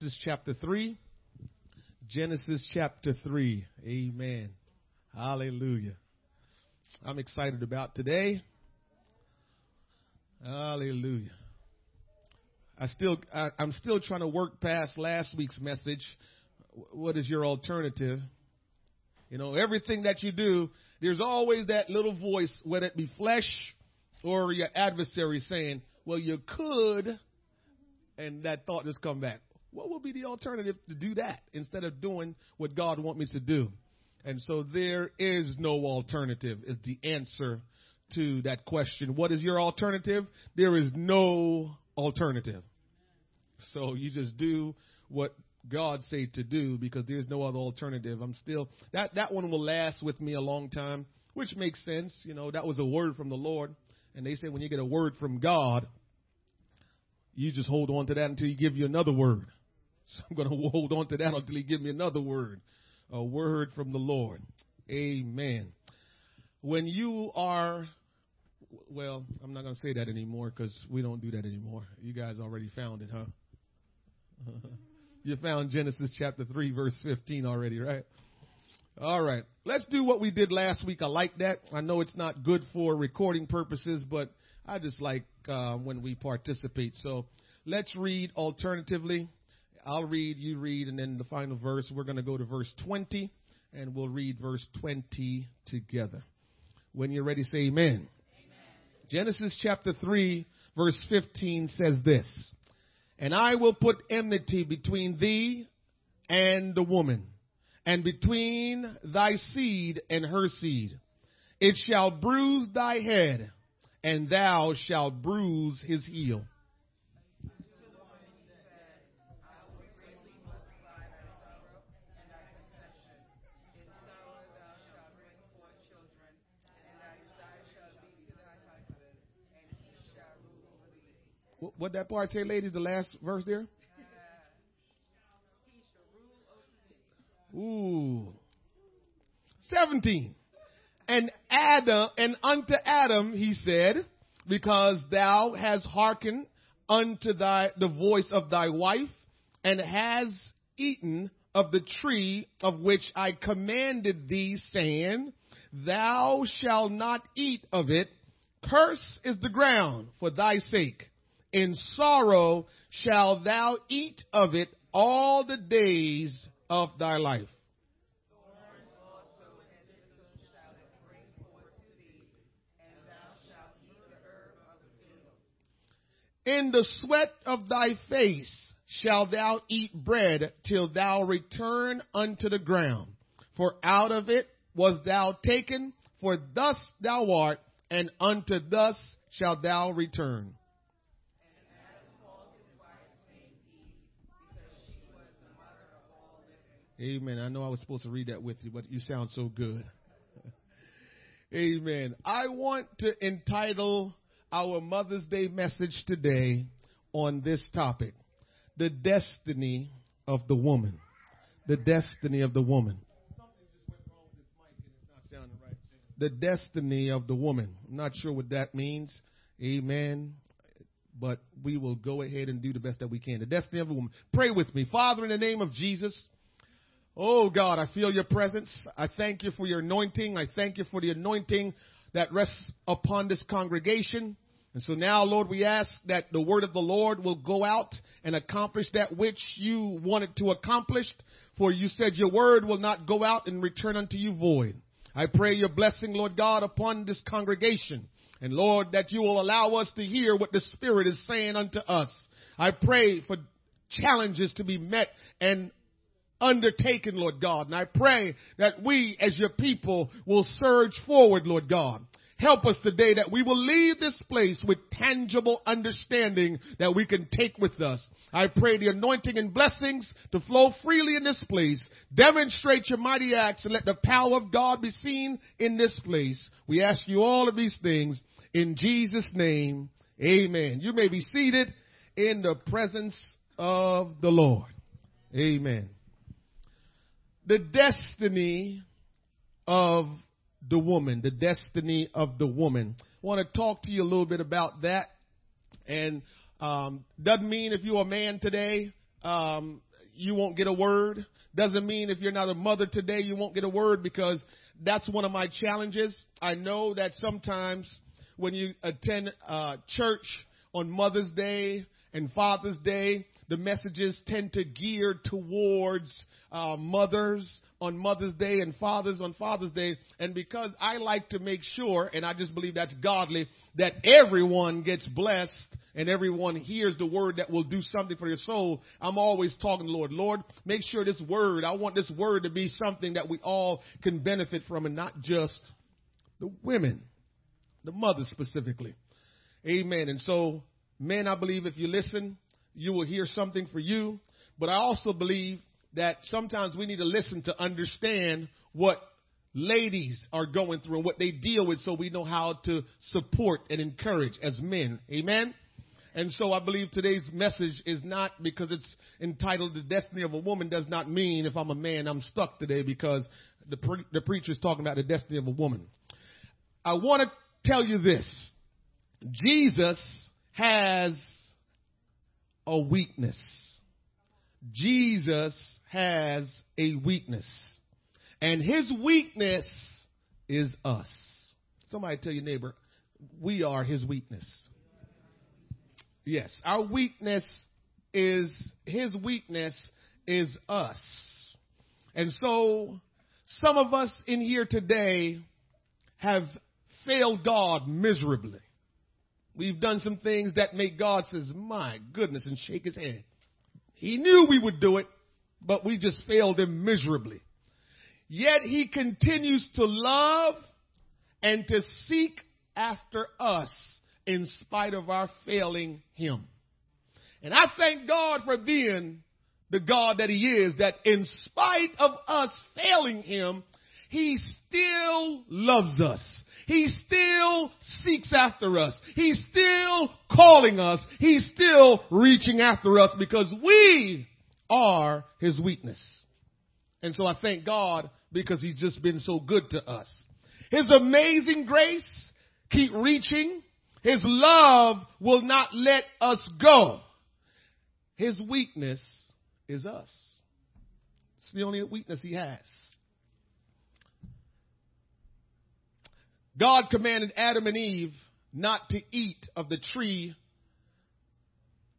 Genesis chapter 3. Genesis chapter 3. Amen. Hallelujah. I'm excited about today. Hallelujah. I still, I, I'm still trying to work past last week's message. What is your alternative? You know, everything that you do, there's always that little voice, whether it be flesh or your adversary saying, well, you could, and that thought just come back what would be the alternative to do that instead of doing what God wants me to do? And so there is no alternative is the answer to that question. What is your alternative? There is no alternative. So you just do what God say to do because there's no other alternative. I'm still that that one will last with me a long time, which makes sense. You know, that was a word from the Lord, and they say when you get a word from God, you just hold on to that until you give you another word. So I'm going to hold on to that until he give me another word, a word from the Lord. Amen. When you are, well, I'm not going to say that anymore because we don't do that anymore. You guys already found it, huh? you found Genesis chapter 3, verse 15 already, right? All right. Let's do what we did last week. I like that. I know it's not good for recording purposes, but I just like uh, when we participate. So let's read alternatively I'll read, you read, and then the final verse, we're going to go to verse 20, and we'll read verse 20 together. When you're ready, say amen. amen. Genesis chapter 3, verse 15 says this, And I will put enmity between thee and the woman, and between thy seed and her seed. It shall bruise thy head, and thou shalt bruise his heel. What that part say, ladies? The last verse there. Ooh. 17. And Adam, and unto Adam he said, because thou hast hearkened unto thy, the voice of thy wife, and has eaten of the tree of which I commanded thee, saying, Thou shalt not eat of it. Curse is the ground for thy sake in sorrow shalt thou eat of it all the days of thy life. In the sweat of thy face shalt thou eat bread till thou return unto the ground. For out of it was thou taken, for thus thou art, and unto thus shalt thou return. Amen. I know I was supposed to read that with you, but you sound so good. Amen. I want to entitle our Mother's Day message today on this topic the destiny of the woman. The destiny of the woman. The destiny of the woman. I'm not sure what that means. Amen. But we will go ahead and do the best that we can. The destiny of the woman. Pray with me. Father, in the name of Jesus. Oh God, I feel your presence. I thank you for your anointing. I thank you for the anointing that rests upon this congregation. And so now, Lord, we ask that the word of the Lord will go out and accomplish that which you wanted to accomplish. For you said your word will not go out and return unto you void. I pray your blessing, Lord God, upon this congregation. And Lord, that you will allow us to hear what the Spirit is saying unto us. I pray for challenges to be met and undertaken, Lord God. And I pray that we as your people will surge forward, Lord God. Help us today that we will leave this place with tangible understanding that we can take with us. I pray the anointing and blessings to flow freely in this place. Demonstrate your mighty acts and let the power of God be seen in this place. We ask you all of these things in Jesus' name. Amen. You may be seated in the presence of the Lord. Amen the destiny of the woman, the destiny of the woman. I want to talk to you a little bit about that. And um, doesn't mean if you're a man today, um, you won't get a word. Doesn't mean if you're not a mother today, you won't get a word because that's one of my challenges. I know that sometimes when you attend uh, church on Mother's Day and Father's Day, the messages tend to gear towards uh, mothers on Mother's Day and fathers on Father's Day. And because I like to make sure, and I just believe that's godly, that everyone gets blessed and everyone hears the word that will do something for your soul, I'm always talking to Lord. Lord, make sure this word, I want this word to be something that we all can benefit from and not just the women, the mothers specifically. Amen. And so, men, I believe if you listen, you will hear something for you. But I also believe that sometimes we need to listen to understand what ladies are going through and what they deal with so we know how to support and encourage as men. Amen? And so I believe today's message is not because it's entitled The Destiny of a Woman does not mean if I'm a man I'm stuck today because the, pre- the preacher is talking about the destiny of a woman. I want to tell you this. Jesus has a weakness. Jesus has a weakness. And his weakness is us. Somebody tell your neighbor, we are his weakness. Yes, our weakness is, his weakness is us. And so, some of us in here today have failed God miserably. We've done some things that make God says, my goodness, and shake his head. He knew we would do it but we just failed him miserably. Yet he continues to love and to seek after us in spite of our failing him. And I thank God for being the God that he is, that in spite of us failing him, he still loves us. He still seeks after us. He's still calling us. He's still reaching after us because we are his weakness. And so I thank God because he's just been so good to us. His amazing grace keep reaching. His love will not let us go. His weakness is us. It's the only weakness he has. God commanded Adam and Eve not to eat of the tree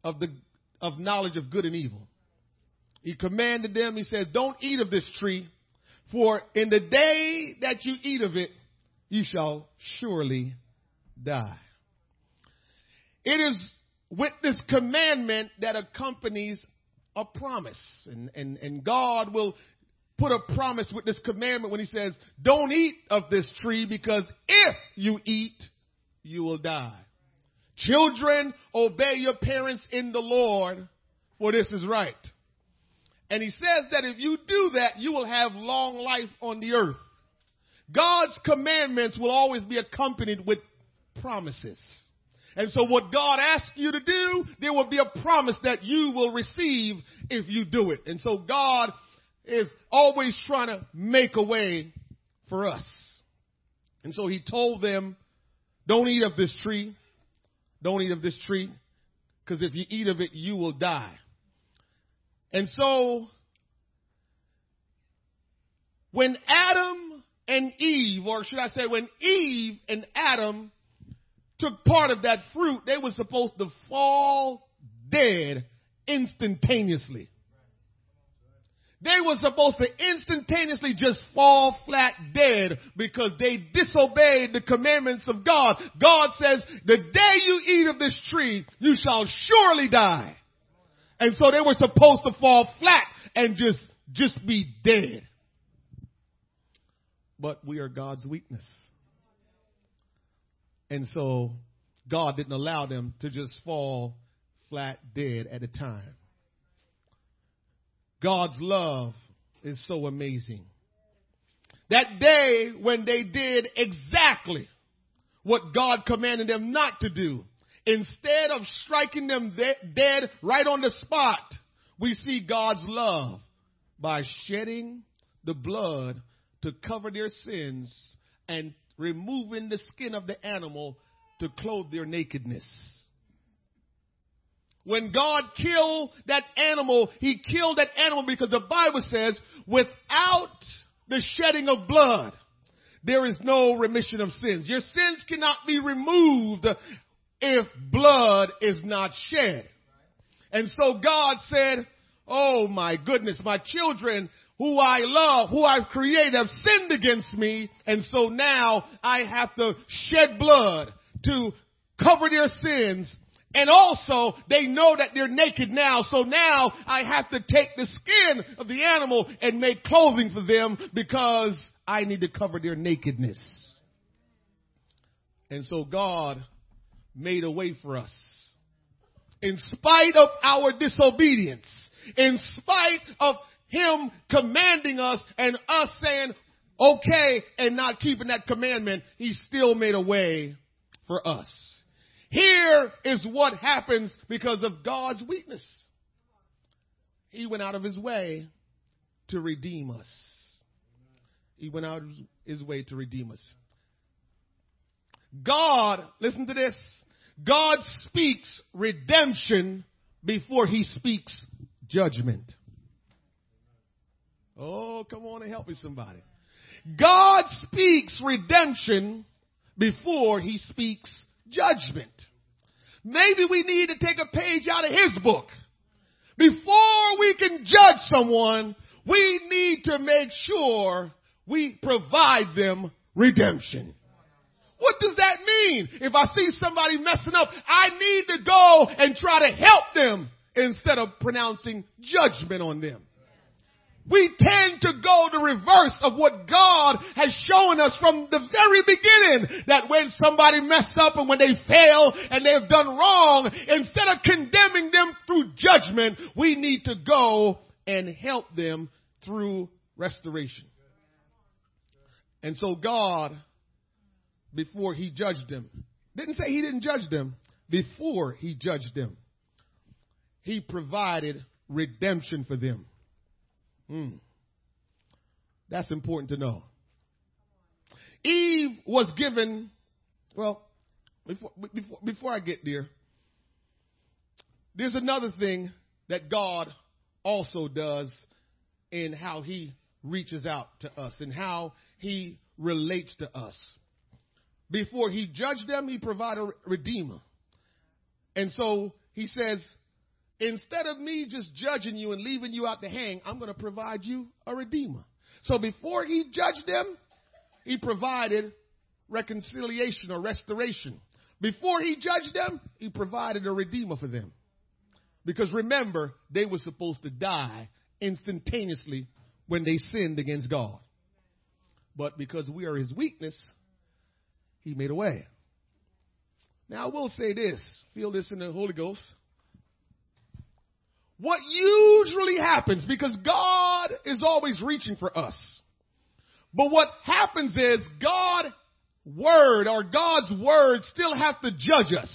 of the of knowledge of good and evil. He commanded them, he says, don't eat of this tree, for in the day that you eat of it, you shall surely die. It is with this commandment that accompanies a promise. And, and, and God will put a promise with this commandment when he says, don't eat of this tree because if you eat, you will die. Children, obey your parents in the Lord, for this is right. And he says that if you do that, you will have long life on the earth. God's commandments will always be accompanied with promises. And so what God asks you to do, there will be a promise that you will receive if you do it. And so God is always trying to make a way for us. And so he told them, don't eat of this tree. Don't eat of this tree. Because if you eat of it, you will die. And so, when Adam and Eve, or should I say when Eve and Adam took part of that fruit, they were supposed to fall dead instantaneously. They were supposed to instantaneously just fall flat dead because they disobeyed the commandments of God. God says, the day you eat of this tree, you shall surely die. And so they were supposed to fall flat and just, just be dead. But we are God's weakness. And so God didn't allow them to just fall flat dead at a time. God's love is so amazing. That day when they did exactly what God commanded them not to do, Instead of striking them dead right on the spot, we see God's love by shedding the blood to cover their sins and removing the skin of the animal to clothe their nakedness. When God killed that animal, He killed that animal because the Bible says, without the shedding of blood, there is no remission of sins. Your sins cannot be removed if blood is not shed. And so God said, Oh my goodness, my children who I love, who I've created have sinned against me. And so now I have to shed blood to cover their sins. And also they know that they're naked now. So now I have to take the skin of the animal and make clothing for them because I need to cover their nakedness. And so God made a way for us. In spite of our disobedience, in spite of Him commanding us and us saying, okay, and not keeping that commandment, He still made a way for us. Here is what happens because of God's weakness. He went out of His way to redeem us. He went out of His way to redeem us. God, listen to this, God speaks redemption before he speaks judgment. Oh, come on and help me somebody. God speaks redemption before he speaks judgment. Maybe we need to take a page out of his book. Before we can judge someone, we need to make sure we provide them redemption. What does that mean? If I see somebody messing up, I need to go and try to help them instead of pronouncing judgment on them. We tend to go the reverse of what God has shown us from the very beginning. That when somebody mess up and when they fail and they've done wrong, instead of condemning them through judgment, we need to go and help them through restoration. And so God before he judged them. Didn't say he didn't judge them before he judged them. He provided redemption for them. Hmm. That's important to know. Eve was given, well, before, before, before I get there, there's another thing that God also does in how he reaches out to us and how he relates to us before he judged them, he provided a redeemer. And so he says, instead of me just judging you and leaving you out to hang, I'm going to provide you a redeemer. So before he judged them, he provided reconciliation or restoration. Before he judged them, he provided a redeemer for them. Because remember, they were supposed to die instantaneously when they sinned against God. But because we are his weakness, he made a way. Now, I will say this feel this in the Holy Ghost. What usually happens, because God is always reaching for us, but what happens is God word or God's word still have to judge us.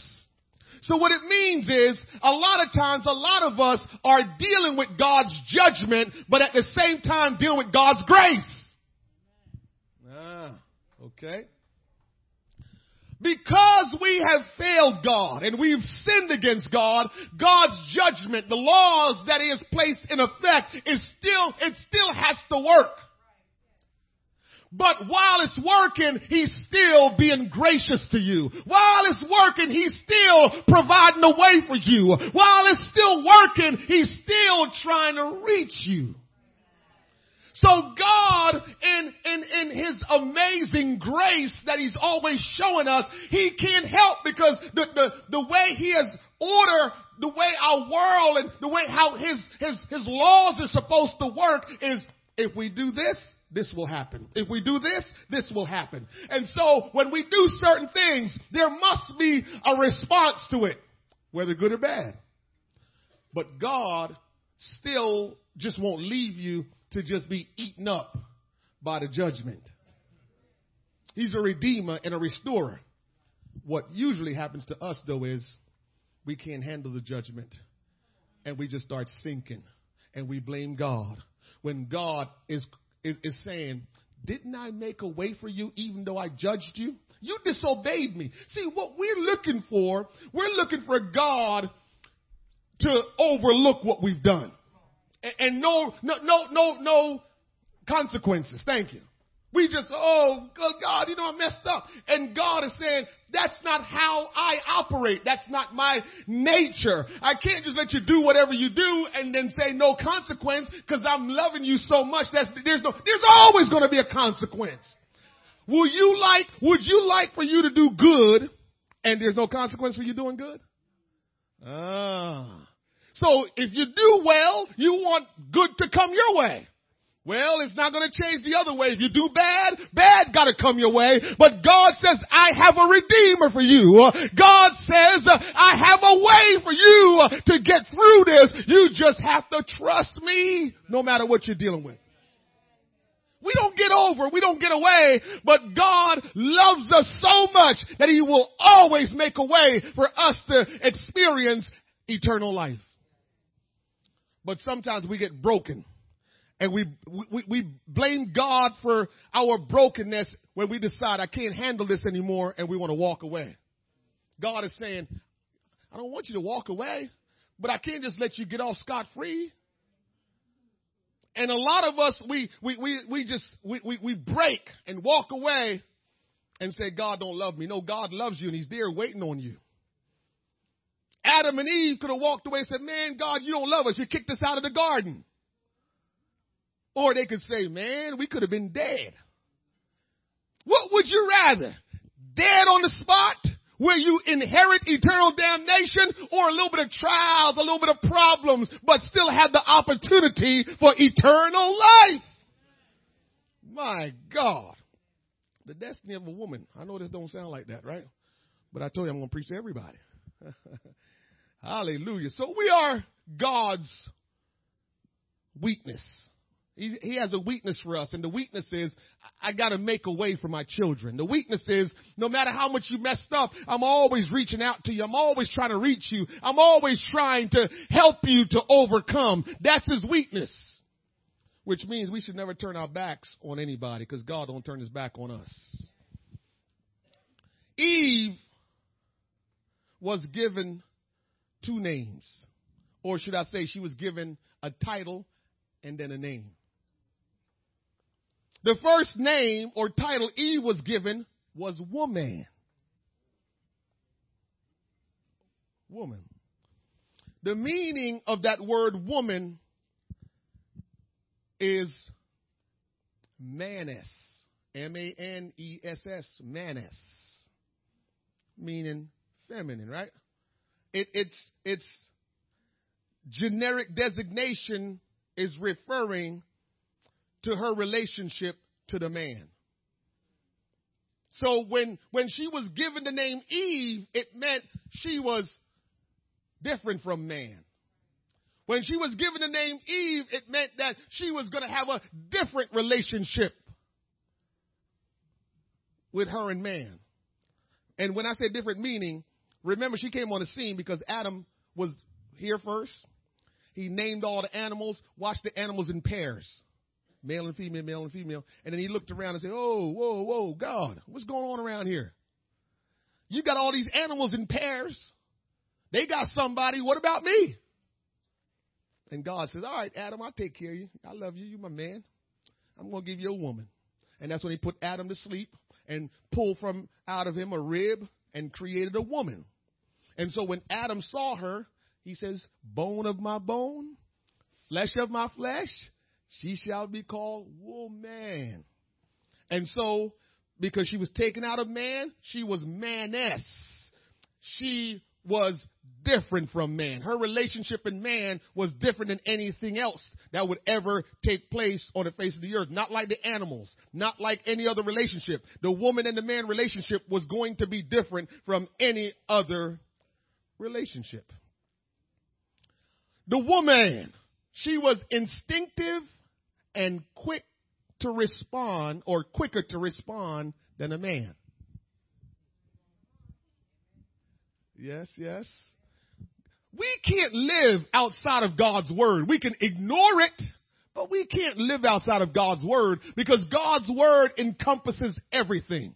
So what it means is a lot of times a lot of us are dealing with God's judgment, but at the same time dealing with God's grace. Ah, okay. Because we have failed God and we've sinned against God, God's judgment, the laws that He has placed in effect is still, it still has to work. But while it's working, He's still being gracious to you. While it's working, He's still providing a way for you. While it's still working, He's still trying to reach you. So God, in, in, in His amazing grace that He's always showing us, He can't help because the, the, the way He has ordered, the way our world and the way how His, His, His laws are supposed to work is if we do this, this will happen. If we do this, this will happen. And so when we do certain things, there must be a response to it, whether good or bad. But God still just won't leave you to just be eaten up by the judgment. He's a redeemer and a restorer. What usually happens to us, though, is we can't handle the judgment and we just start sinking and we blame God. When God is, is, is saying, Didn't I make a way for you even though I judged you? You disobeyed me. See, what we're looking for, we're looking for God to overlook what we've done. And, no, no, no, no, no consequences. Thank you. We just, oh, God, you know, I messed up. And God is saying, that's not how I operate. That's not my nature. I can't just let you do whatever you do and then say no consequence because I'm loving you so much. That's, there's no, there's always going to be a consequence. Will you like, would you like for you to do good and there's no consequence for you doing good? Ah. So if you do well, you want good to come your way. Well, it's not going to change the other way. If you do bad, bad got to come your way. But God says, I have a redeemer for you. God says, I have a way for you to get through this. You just have to trust me no matter what you're dealing with. We don't get over, we don't get away, but God loves us so much that He will always make a way for us to experience eternal life. But sometimes we get broken and we, we, we blame God for our brokenness when we decide I can't handle this anymore and we want to walk away. God is saying, I don't want you to walk away, but I can't just let you get off scot free. And a lot of us, we, we, we, we just, we, we, we break and walk away and say, God don't love me. No, God loves you and he's there waiting on you. Adam and Eve could have walked away and said, man, God, you don't love us. You kicked us out of the garden. Or they could say, man, we could have been dead. What would you rather? Dead on the spot where you inherit eternal damnation or a little bit of trials, a little bit of problems, but still have the opportunity for eternal life? My God. The destiny of a woman. I know this don't sound like that, right? But I told you I'm going to preach to everybody. Hallelujah. So we are God's weakness. He, he has a weakness for us, and the weakness is I got to make a way for my children. The weakness is no matter how much you messed up, I'm always reaching out to you. I'm always trying to reach you. I'm always trying to help you to overcome. That's his weakness. Which means we should never turn our backs on anybody because God don't turn his back on us. Eve was given two names. Or should I say she was given a title and then a name. The first name or title Eve was given was woman. Woman. The meaning of that word woman is maness. M A N E S S. Maness. Meaning feminine, right? It, it's, it's generic designation is referring to her relationship to the man. So when, when she was given the name Eve, it meant she was different from man. When she was given the name Eve, it meant that she was going to have a different relationship with her and man. And when I say different meaning, remember she came on the scene because Adam was here first. He named all the animals, watched the animals in pairs male and female, male and female. And then he looked around and said, Oh, whoa, whoa, God, what's going on around here? You got all these animals in pairs. They got somebody. What about me? And God says, All right, Adam, I'll take care of you. I love you. You're my man. I'm going to give you a woman. And that's when he put Adam to sleep and pulled from out of him a rib and created a woman. And so when Adam saw her, he says, Bone of my bone, flesh of my flesh, she shall be called woman. And so, because she was taken out of man, she was maness. She was different from man. Her relationship in man was different than anything else that would ever take place on the face of the earth. Not like the animals, not like any other relationship. The woman and the man relationship was going to be different from any other relationship. The woman, she was instinctive and quick to respond or quicker to respond than a man. Yes, yes. We can't live outside of God's word. We can ignore it, but we can't live outside of God's word because God's word encompasses everything.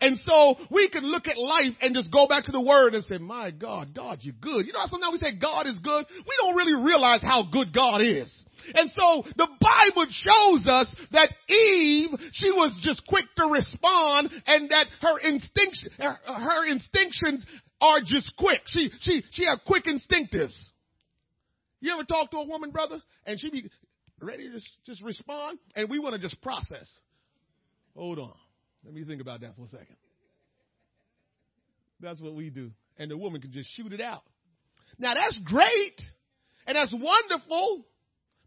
And so we can look at life and just go back to the word and say, my God, God, you're good. You know, sometimes we say God is good. We don't really realize how good God is. And so the Bible shows us that Eve, she was just quick to respond and that her instincts, her, her instinctions are just quick. She, she, she have quick instinctives. You ever talk to a woman, brother, and she be ready to just, just respond, and we want to just process. Hold on. Let me think about that for a second. That's what we do. And the woman can just shoot it out. Now that's great. And that's wonderful.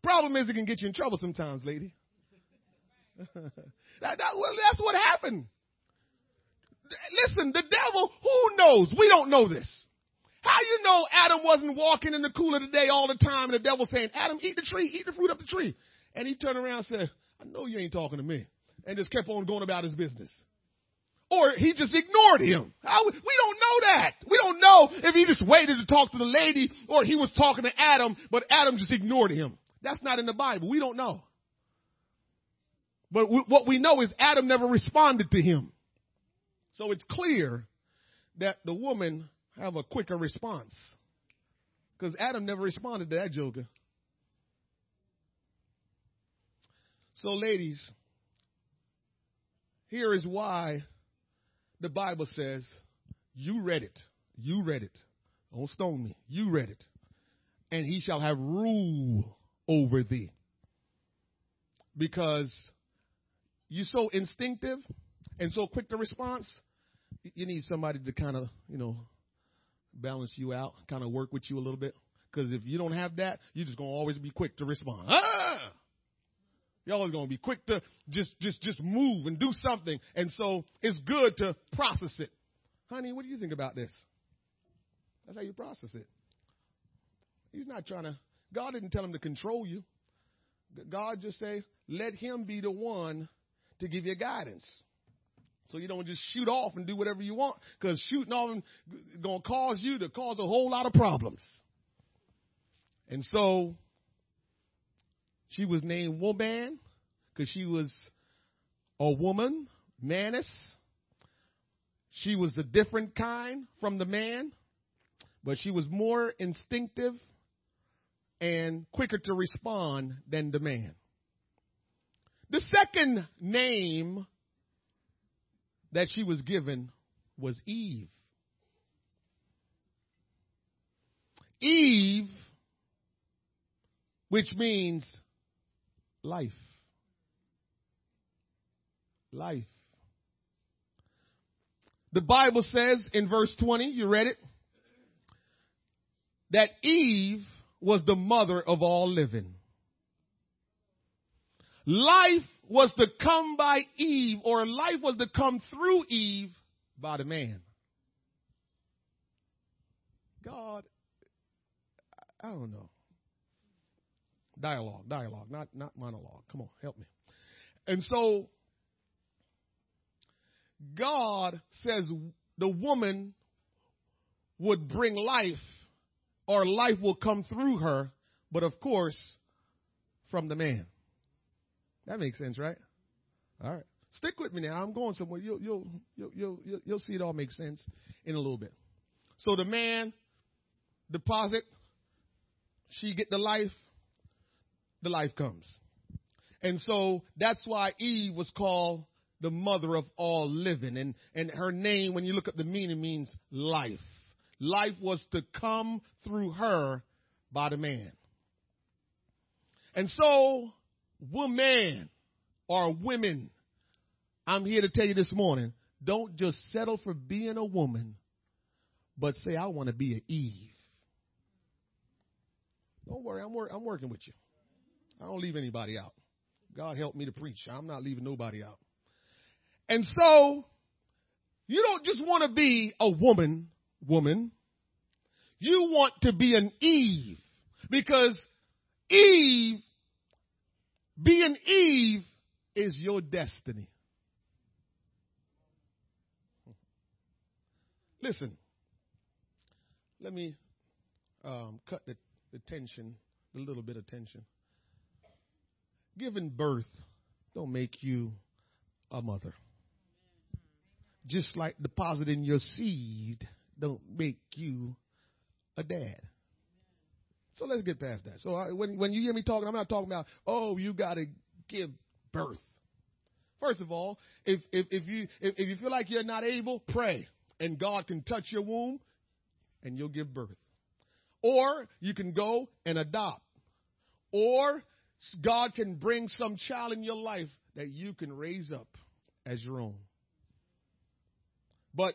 Problem is it can get you in trouble sometimes, lady. that, that, well, that's what happened. Listen, the devil, who knows? We don't know this. How you know Adam wasn't walking in the cool of the day all the time and the devil saying, Adam, eat the tree, eat the fruit of the tree. And he turned around and said, I know you ain't talking to me. And just kept on going about his business. Or he just ignored him. How, we don't know that. We don't know if he just waited to talk to the lady or he was talking to Adam, but Adam just ignored him. That's not in the Bible. We don't know. But what we know is Adam never responded to him. So it's clear that the woman have a quicker response. Because Adam never responded to that joker. So, ladies, here is why the Bible says, You read it. You read it. Don't stone me. You read it. And he shall have rule over thee. Because you're so instinctive and so quick to response, you need somebody to kind of, you know, balance you out, kind of work with you a little bit. Because if you don't have that, you're just gonna always be quick to respond. Ah! You're always gonna be quick to just just just move and do something. And so it's good to process it. Honey, what do you think about this? That's how you process it. He's not trying to God didn't tell him to control you. God just say, let him be the one to give you guidance. So you don't just shoot off and do whatever you want because shooting off is going to cause you to cause a whole lot of problems. And so she was named woman because she was a woman, maness. She was a different kind from the man, but she was more instinctive and quicker to respond than the man. The second name that she was given was Eve. Eve, which means life. Life. The Bible says in verse 20, you read it, that Eve was the mother of all living. Life was to come by Eve, or life was to come through Eve by the man. God, I don't know. Dialogue, dialogue, not, not monologue. Come on, help me. And so, God says the woman would bring life, or life will come through her, but of course, from the man. That makes sense, right? All right. Stick with me now. I'm going somewhere. You'll, you'll, you'll, you'll, you'll see it all make sense in a little bit. So the man deposit, she get the life, the life comes. And so that's why Eve was called the mother of all living. And, and her name, when you look up the meaning, means life. Life was to come through her by the man. And so woman or women, I'm here to tell you this morning, don't just settle for being a woman, but say, I want to be an Eve. Don't worry, I'm, I'm working with you. I don't leave anybody out. God help me to preach. I'm not leaving nobody out. And so, you don't just want to be a woman, woman. You want to be an Eve because Eve being Eve is your destiny. Listen, let me um, cut the, the tension, the little bit of tension. Giving birth don't make you a mother. just like depositing your seed don't make you a dad. So let's get past that. So I, when when you hear me talking, I'm not talking about oh you got to give birth. First of all, if if if you if, if you feel like you're not able, pray, and God can touch your womb, and you'll give birth. Or you can go and adopt. Or God can bring some child in your life that you can raise up as your own. But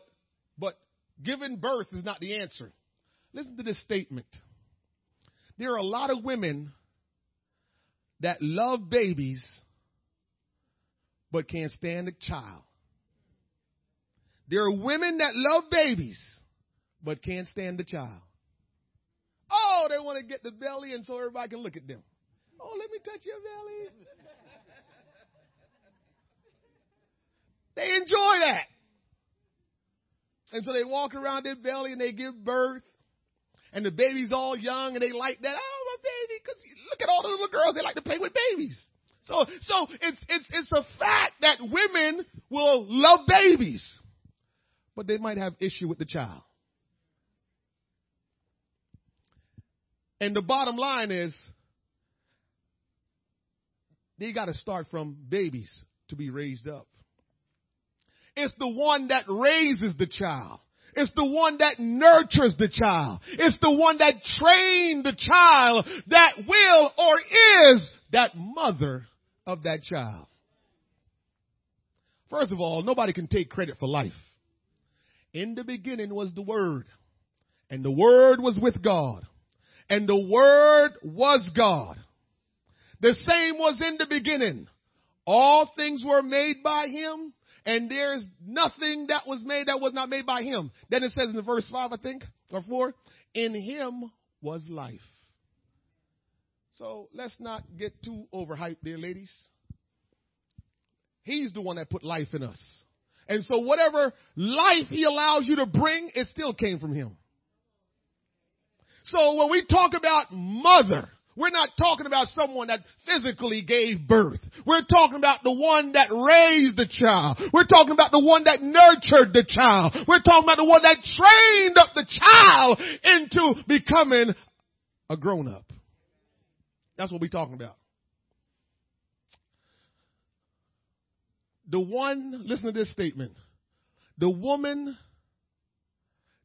but giving birth is not the answer. Listen to this statement. There are a lot of women that love babies but can't stand a child. There are women that love babies but can't stand the child. Oh, they want to get the belly and so everybody can look at them. Oh, let me touch your belly. they enjoy that. And so they walk around their belly and they give birth. And the baby's all young and they like that. Oh, my baby. Cause look at all the little girls. They like to play with babies. So, so it's, it's, it's a fact that women will love babies, but they might have issue with the child. And the bottom line is, they got to start from babies to be raised up. It's the one that raises the child. It's the one that nurtures the child. It's the one that trained the child that will or is that mother of that child. First of all, nobody can take credit for life. In the beginning was the Word, and the Word was with God, and the Word was God. The same was in the beginning. All things were made by Him, and there's nothing that was made that was not made by Him. Then it says in the verse 5, I think, or 4, in Him was life. So let's not get too overhyped there, ladies. He's the one that put life in us. And so whatever life he allows you to bring, it still came from him. So when we talk about mother, we're not talking about someone that physically gave birth. We're talking about the one that raised the child. We're talking about the one that nurtured the child. We're talking about the one that trained up the child into becoming a grown up. That's what we're talking about. The one, listen to this statement. The woman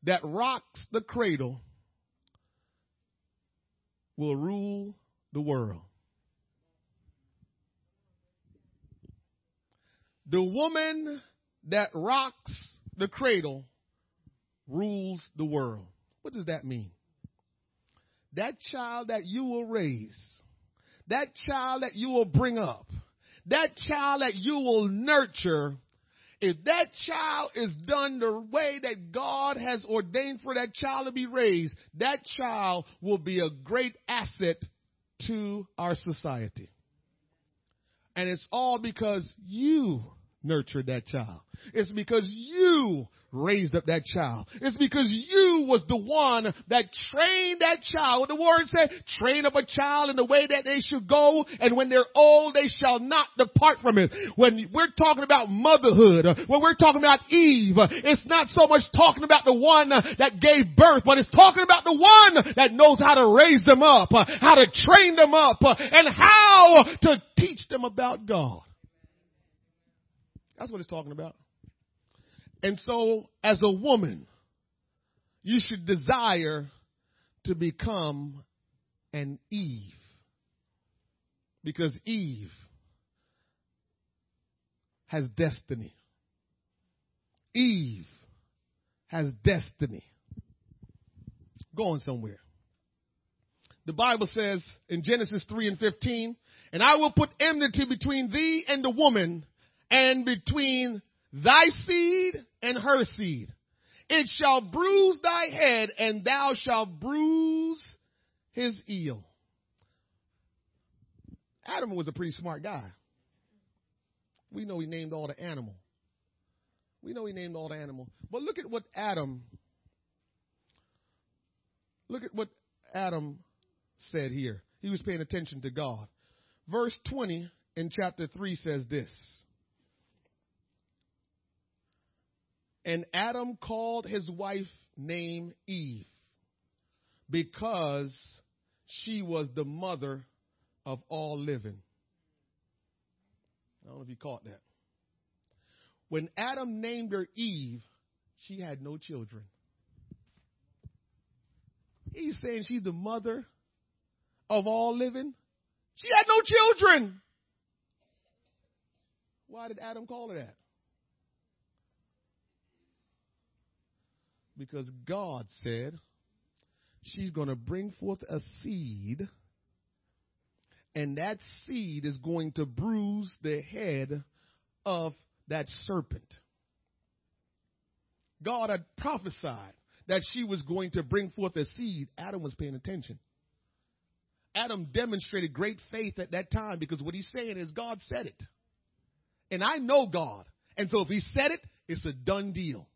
that rocks the cradle will rule the world. The woman that rocks the cradle rules the world. What does that mean? That child that you will raise, that child that you will bring up, that child that you will nurture, if that child is done the way that God has ordained for that child to be raised, that child will be a great asset to our society. And it's all because you nurtured that child. It's because you raised up that child. It's because you was the one that trained that child. The word said, train up a child in the way that they should go, and when they're old, they shall not depart from it. When we're talking about motherhood, uh, when we're talking about Eve, uh, it's not so much talking about the one uh, that gave birth, but it's talking about the one that knows how to raise them up, how to train them up, and how to teach them about God. That's what it's talking about. And so, as a woman, you should desire to become an Eve. Because Eve has destiny. Eve has destiny. Going somewhere. The Bible says in Genesis 3 and 15, and I will put enmity between thee and the woman, and between thy seed and her seed. It shall bruise thy head, and thou shalt bruise his heel. Adam was a pretty smart guy. We know he named all the animal. We know he named all the animal. But look at what Adam look at what Adam said here. He was paying attention to God. Verse 20 in chapter 3 says this. And Adam called his wife name Eve because she was the mother of all living. I don't know if you caught that. When Adam named her Eve, she had no children. He's saying she's the mother of all living. She had no children. Why did Adam call her that? Because God said she's going to bring forth a seed, and that seed is going to bruise the head of that serpent. God had prophesied that she was going to bring forth a seed. Adam was paying attention. Adam demonstrated great faith at that time because what he's saying is God said it. And I know God. And so if he said it, it's a done deal.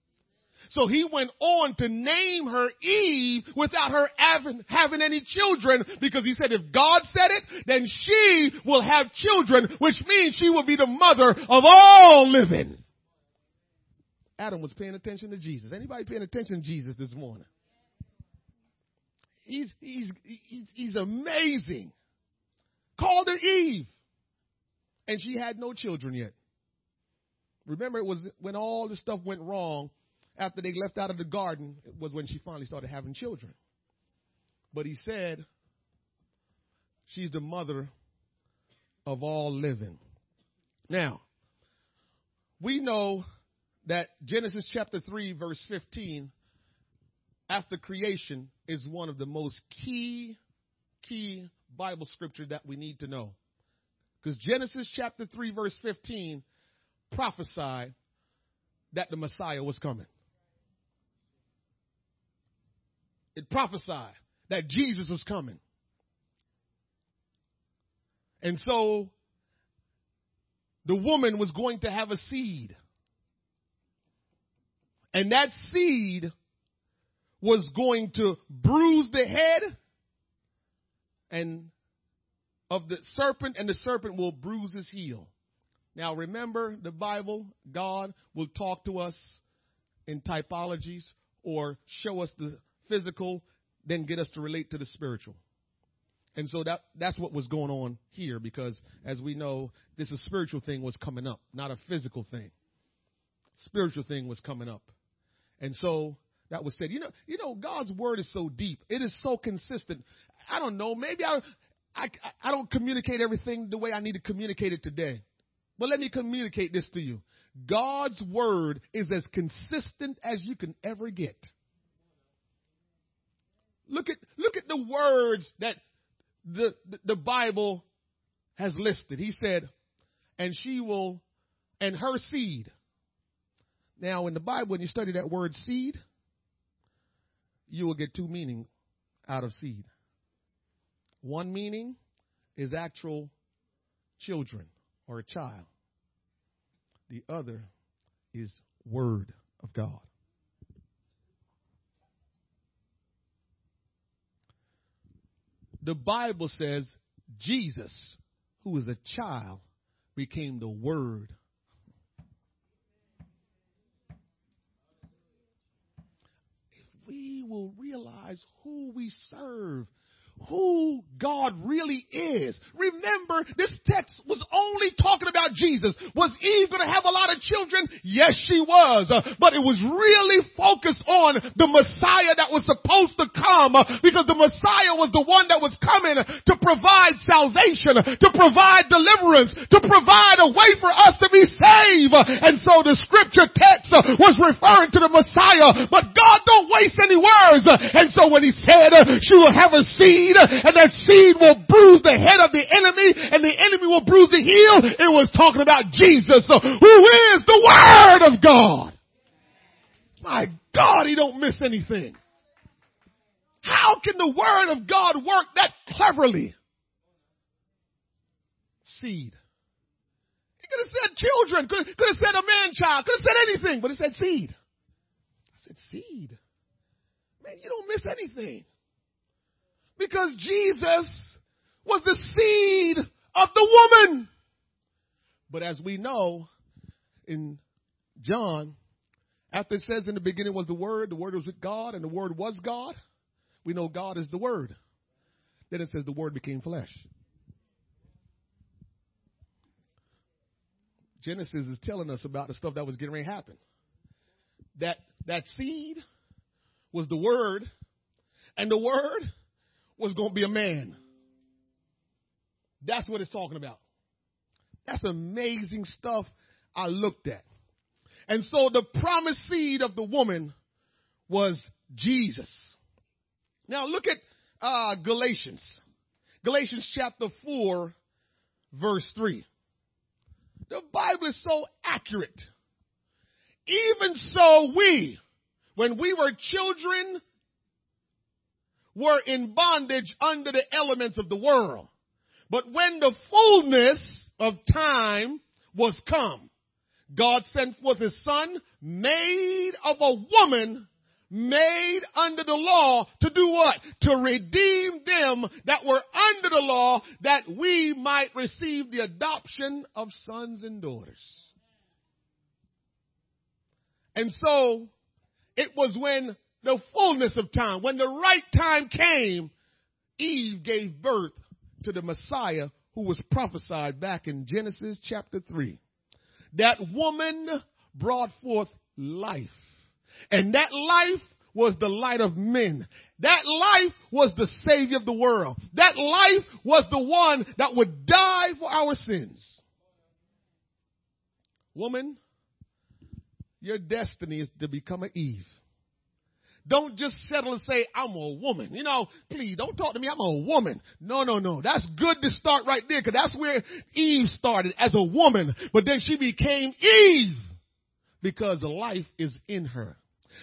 So he went on to name her Eve without her having, any children because he said if God said it, then she will have children, which means she will be the mother of all living. Adam was paying attention to Jesus. Anybody paying attention to Jesus this morning? He's, he's, he's, he's amazing. Called her Eve. And she had no children yet. Remember, it was when all the stuff went wrong after they left out of the garden, was when she finally started having children. But he said, she's the mother of all living. Now, we know that Genesis chapter 3, verse 15, after creation, is one of the most key, key Bible scripture that we need to know. Because Genesis chapter 3, verse 15 prophesied that the Messiah was coming. It prophesied that Jesus was coming. And so the woman was going to have a seed. And that seed was going to bruise the head and of the serpent and the serpent will bruise his heel. Now remember the Bible, God will talk to us in typologies or show us the physical, then get us to relate to the spiritual. And so that that's what was going on here because as we know, this a spiritual thing was coming up, not a physical thing. Spiritual thing was coming up. And so that was said. You know, you know, God's word is so deep. It is so consistent. I don't know. Maybe I, I, I don't communicate everything the way I need to communicate it today. But let me communicate this to you. God's word is as consistent as you can ever get. Look at, look at the words that the, the Bible has listed. He said, and she will, and her seed. Now, in the Bible, when you study that word seed, you will get two meanings out of seed. One meaning is actual children or a child. The other is word of God. The Bible says Jesus, who was a child, became the word. If we will realize who we serve who God really is. Remember, this text was only talking about Jesus. Was Eve going to have a lot of children? Yes, she was. Uh, but it was really focused on the Messiah that was supposed to come uh, because the Messiah was the one that was coming to provide salvation, to provide deliverance, to provide a way for us to be saved. And so the scripture text uh, was referring to the Messiah, but God don't waste any words. And so when he said she will have a seed seed, and that seed will bruise the head of the enemy, and the enemy will bruise the heel. It was talking about Jesus, uh, who is the Word of God. My God, he don't miss anything. How can the Word of God work that cleverly? Seed. He could have said children, could, could have said a man child, could have said anything, but it said seed. I said seed. Man, you don't miss anything. Because Jesus was the seed of the woman. But as we know in John, After it says in the beginning was the Word, the Word was with God, and the Word was God, we know God is the Word. Then it says the Word became flesh. Genesis is telling us about the stuff that was getting ready to happen. That that seed was the Word, and the Word was going to be a man. That's what it's talking about. That's amazing stuff I looked at. And so the promised seed of the woman was Jesus. Now look at uh, Galatians. Galatians chapter 4, verse 3. The Bible is so accurate. Even so, we, when we were children, were in bondage under the elements of the world. But when the fullness of time was come, God sent forth his son, made of a woman, made under the law to do what? To redeem them that were under the law that we might receive the adoption of sons and daughters. And so it was when the fullness of time, when the right time came, Eve gave birth to the Messiah who was prophesied back in Genesis chapter 3. That woman brought forth life. And that life was the light of men. That life was the savior of the world. That life was the one that would die for our sins. Woman, your destiny is to become an Eve. Don't just settle and say, I'm a woman. You know, please don't talk to me. I'm a woman. No, no, no. That's good to start right there because that's where Eve started as a woman. But then she became Eve because life is in her.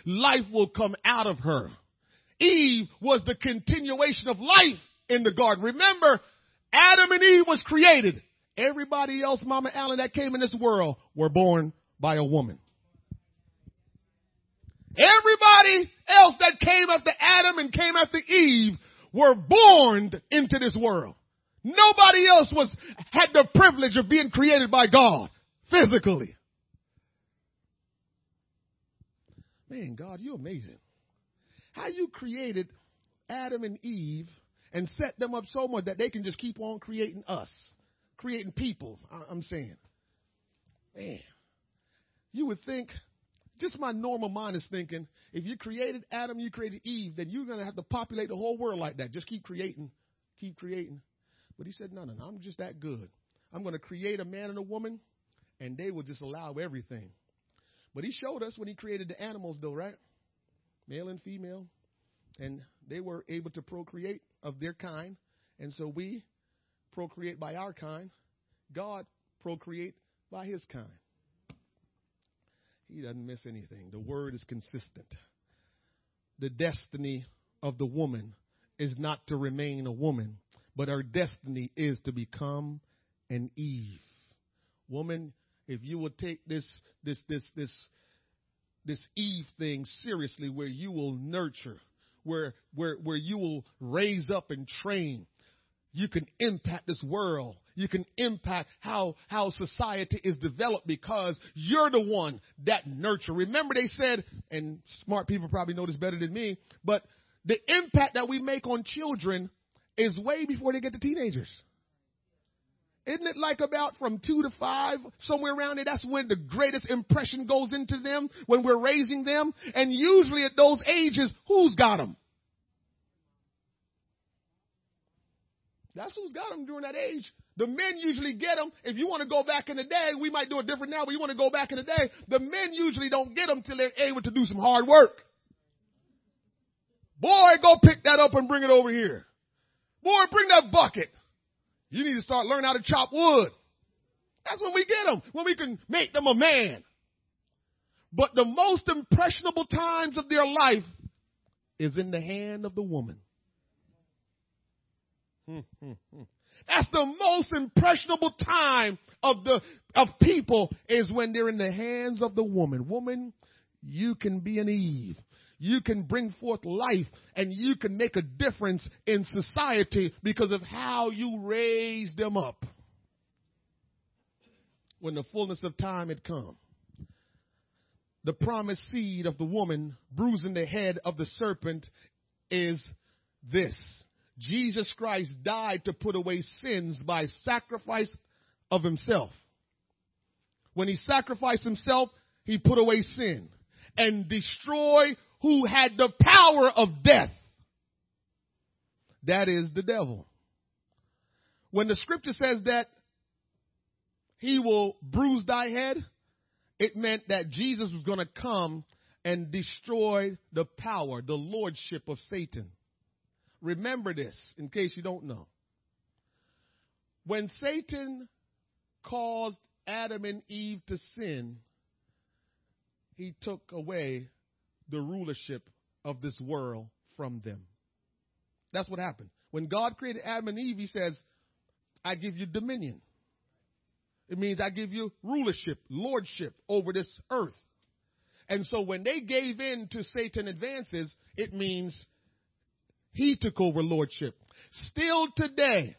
Life will come out of her. Eve was the continuation of life in the garden. Remember, Adam and Eve was created. Everybody else, Mama Allen, that came in this world were born by a woman. Everybody else that came after Adam and came after Eve were born into this world. Nobody else was, had the privilege of being created by God physically. Man, God, you're amazing. How you created Adam and Eve and set them up so much that they can just keep on creating us, creating people, I'm saying. Man, you would think just my normal mind is thinking, if you created Adam, you created Eve, then you're going to have to populate the whole world like that. Just keep creating, keep creating. But he said, no, no, no, I'm just that good. I'm going to create a man and a woman, and they will just allow everything. But he showed us when he created the animals, though, right? Male and female. And they were able to procreate of their kind. And so we procreate by our kind. God procreate by his kind. He doesn't miss anything. The word is consistent. The destiny of the woman is not to remain a woman, but her destiny is to become an Eve. Woman, if you will take this this this this this Eve thing seriously where you will nurture, where where where you will raise up and train, you can impact this world. You can impact how, how society is developed because you're the one that nurture. Remember they said, and smart people probably know this better than me, but the impact that we make on children is way before they get to teenagers. Isn't it like about from two to five, somewhere around there? That's when the greatest impression goes into them when we're raising them. And usually at those ages, who's got them? That's who's got them during that age. The men usually get them. If you want to go back in the day, we might do it different now, but you want to go back in the day, the men usually don't get them till they're able to do some hard work. Boy, go pick that up and bring it over here. Boy, bring that bucket. You need to start learning how to chop wood. That's when we get them, when we can make them a man. But the most impressionable times of their life is in the hand of the woman. Mm, mm, mm. That's the most impressionable time of the of people is when they're in the hands of the woman. Woman, you can be an Eve. You can bring forth life and you can make a difference in society because of how you raise them up. When the fullness of time had come. the promised seed of the woman bruising the head of the serpent is this. Jesus Christ died to put away sins by sacrifice of himself. When he sacrificed himself, he put away sin and destroyed who had the power of death. That is the devil. When the scripture says that he will bruise thy head, it meant that Jesus was going to come and destroy the power, the lordship of Satan. Remember this in case you don't know. When Satan caused Adam and Eve to sin, he took away the rulership of this world from them. That's what happened. When God created Adam and Eve, he says, I give you dominion. It means I give you rulership, lordship over this earth. And so when they gave in to Satan advances, it means he took over lordship. Still today,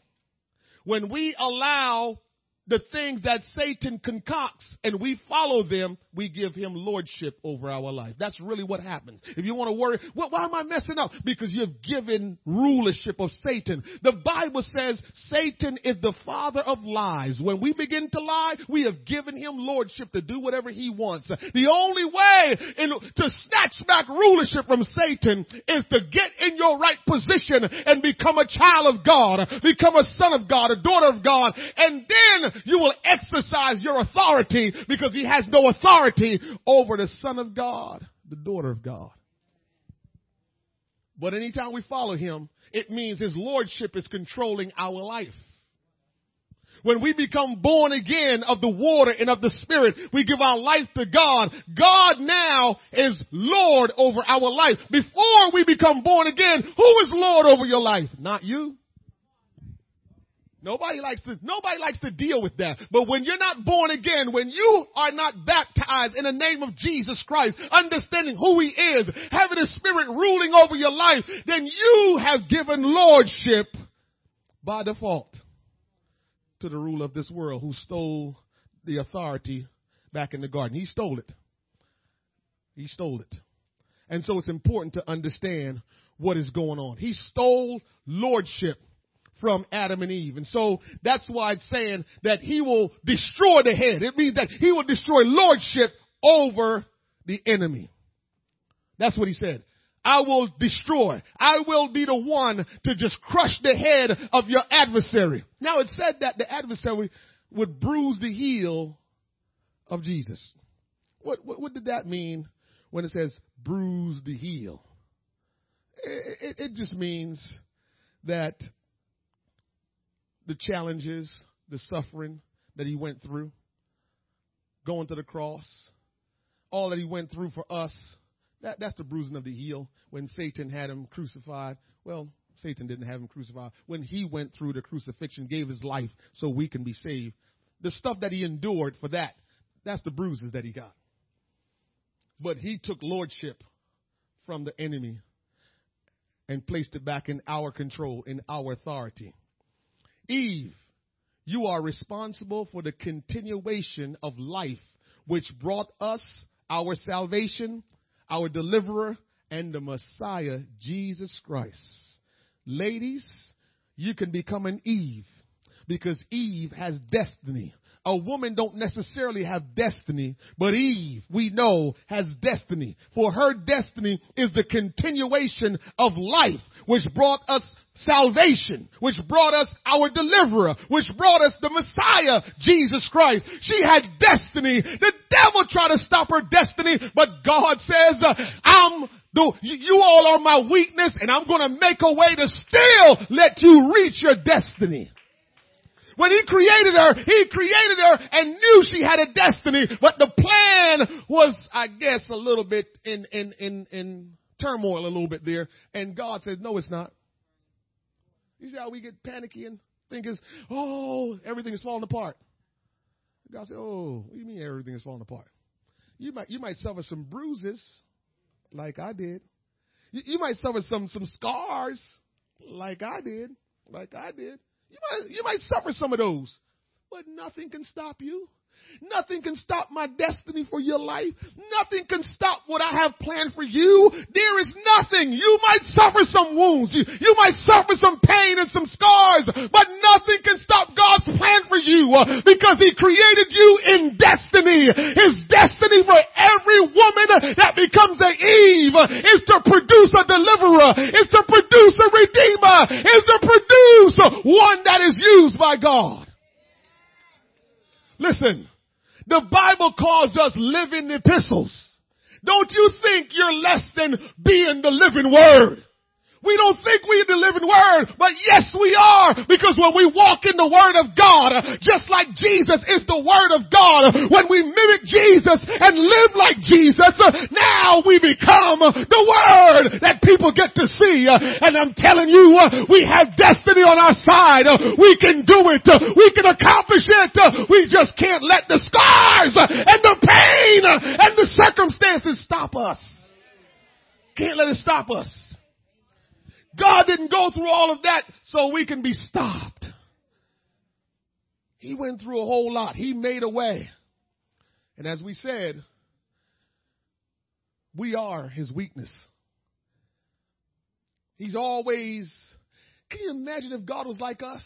when we allow the things that Satan concocts and we follow them, we give him lordship over our life. That's really what happens. If you want to worry, well, why am I messing up? Because you've given rulership of Satan. The Bible says Satan is the father of lies. When we begin to lie, we have given him lordship to do whatever he wants. The only way in, to snatch back rulership from Satan is to get in your right position and become a child of God, become a son of God, a daughter of God, and then you will exercise your authority because he has no authority over the son of God, the daughter of God. But anytime we follow him, it means his lordship is controlling our life. When we become born again of the water and of the spirit, we give our life to God. God now is Lord over our life. Before we become born again, who is Lord over your life? Not you. Nobody likes to, nobody likes to deal with that. But when you're not born again, when you are not baptized in the name of Jesus Christ, understanding who He is, having His Spirit ruling over your life, then you have given lordship by default to the ruler of this world who stole the authority back in the garden. He stole it. He stole it. And so it's important to understand what is going on. He stole lordship from Adam and Eve. And so that's why it's saying that he will destroy the head. It means that he will destroy lordship over the enemy. That's what he said. I will destroy. I will be the one to just crush the head of your adversary. Now it said that the adversary would bruise the heel of Jesus. What, what, what did that mean when it says bruise the heel? It, it, it just means that the challenges, the suffering that he went through, going to the cross, all that he went through for us, that, that's the bruising of the heel. When Satan had him crucified, well, Satan didn't have him crucified. When he went through the crucifixion, gave his life so we can be saved. The stuff that he endured for that, that's the bruises that he got. But he took lordship from the enemy and placed it back in our control, in our authority. Eve, you are responsible for the continuation of life which brought us our salvation, our deliverer, and the Messiah, Jesus Christ. Ladies, you can become an Eve because Eve has destiny a woman don't necessarily have destiny, but Eve, we know, has destiny. For her destiny is the continuation of life, which brought us salvation, which brought us our deliverer, which brought us the Messiah, Jesus Christ. She had destiny. The devil tried to stop her destiny, but God says, uh, I'm the, you all are my weakness and I'm going to make a way to still let you reach your destiny. When he created her, he created her and knew she had a destiny, but the plan was, I guess, a little bit in, in, in, in turmoil a little bit there. And God says, no, it's not. You see how we get panicky and think is, oh, everything is falling apart. God said, oh, what do you mean everything is falling apart? You might, you might suffer some bruises like I did. You, you might suffer some, some scars like I did, like I did. You might, you might suffer some of those, but nothing can stop you. Nothing can stop my destiny for your life. Nothing can stop what I have planned for you. There is nothing. You might suffer some wounds. You, you might suffer some pain and some scars, but nothing can stop God's plan for you uh, because He created you in destiny. His destiny for every woman that becomes an Eve is to produce a deliverer, is to produce a redeemer, is to produce one that is used by God. Listen, the Bible calls us living epistles. Don't you think you're less than being the living word? We don't think we're the living word, but yes we are because when we walk in the word of God, just like Jesus is the word of God, when we mimic Jesus and live like Jesus, now we become the word that people get to see. And I'm telling you, we have destiny on our side. We can do it. We can accomplish it. We just can't let the scars and the pain and the circumstances stop us. Can't let it stop us. God didn't go through all of that so we can be stopped. He went through a whole lot. He made a way. And as we said, we are his weakness. He's always, can you imagine if God was like us?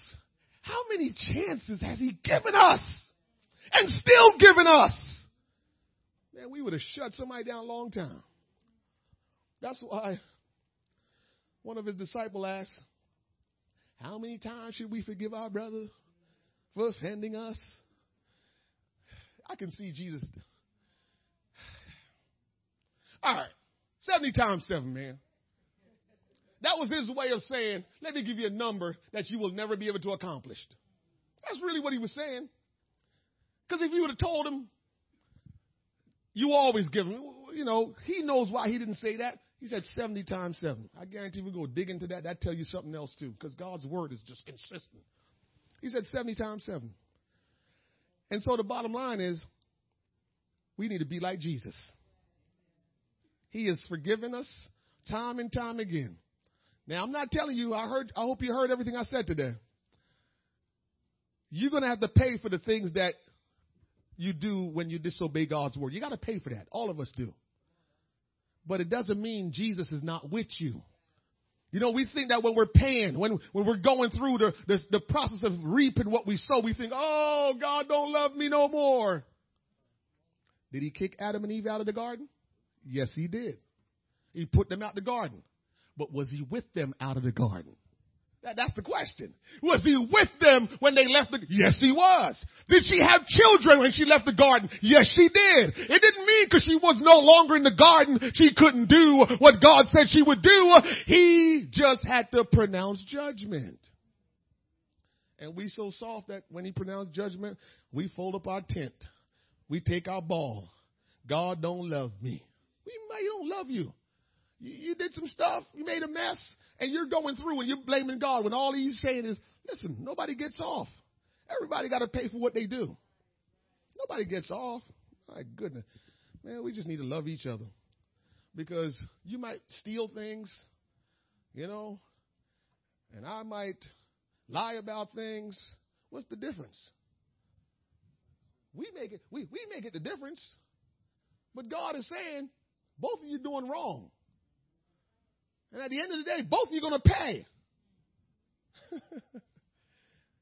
How many chances has he given us? And still given us? Man, we would have shut somebody down a long time. That's why one of his disciples asked, How many times should we forgive our brother for offending us? I can see Jesus. All right, 70 times 7, man. That was his way of saying, let me give you a number that you will never be able to accomplish. That's really what he was saying. Because if you would have told him, you always give him, you know, he knows why he didn't say that. He said 70 times 7. I guarantee we go dig into that. That tell you something else too, because God's word is just consistent. He said 70 times 7. And so the bottom line is, we need to be like Jesus. He has forgiven us time and time again. Now I'm not telling you, I heard, I hope you heard everything I said today. You're going to have to pay for the things that you do when you disobey God's word. You got to pay for that. All of us do but it doesn't mean Jesus is not with you. You know, we think that when we're paying, when, when we're going through the, the, the process of reaping what we sow, we think, oh, God don't love me no more. Did he kick Adam and Eve out of the garden? Yes, he did. He put them out the garden. But was he with them out of the garden? That, that's the question. Was he with them when they left the, yes he was. Did she have children when she left the garden? Yes she did. It didn't mean because she was no longer in the garden, she couldn't do what God said she would do. He just had to pronounce judgment. And we so soft that when he pronounced judgment, we fold up our tent. We take our ball. God don't love me. We might don't love you. You, you did some stuff. You made a mess and you're going through and you're blaming God when all he's saying is, listen, nobody gets off. Everybody got to pay for what they do. Nobody gets off. My goodness. Man, we just need to love each other. Because you might steal things, you know, and I might lie about things. What's the difference? We make it, we, we make it the difference. But God is saying, both of you doing wrong. And at the end of the day, both of you are going to pay.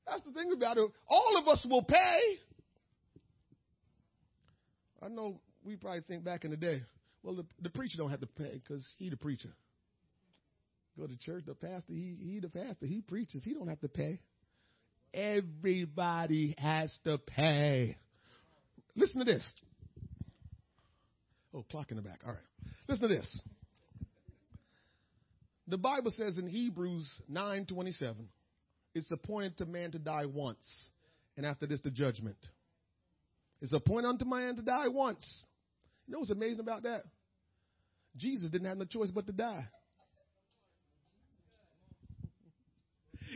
That's the thing about it. All of us will pay. I know we probably think back in the day, well, the, the preacher don't have to pay because he the preacher. Go to church, the pastor, he, he the pastor, he preaches. He don't have to pay. Everybody has to pay. Listen to this. Oh, clock in the back. All right. Listen to this. The Bible says in Hebrews 9:27, it's appointed to man to die once, and after this the judgment. It's appointed unto man to die once. You know what's amazing about that? Jesus didn't have no choice but to die.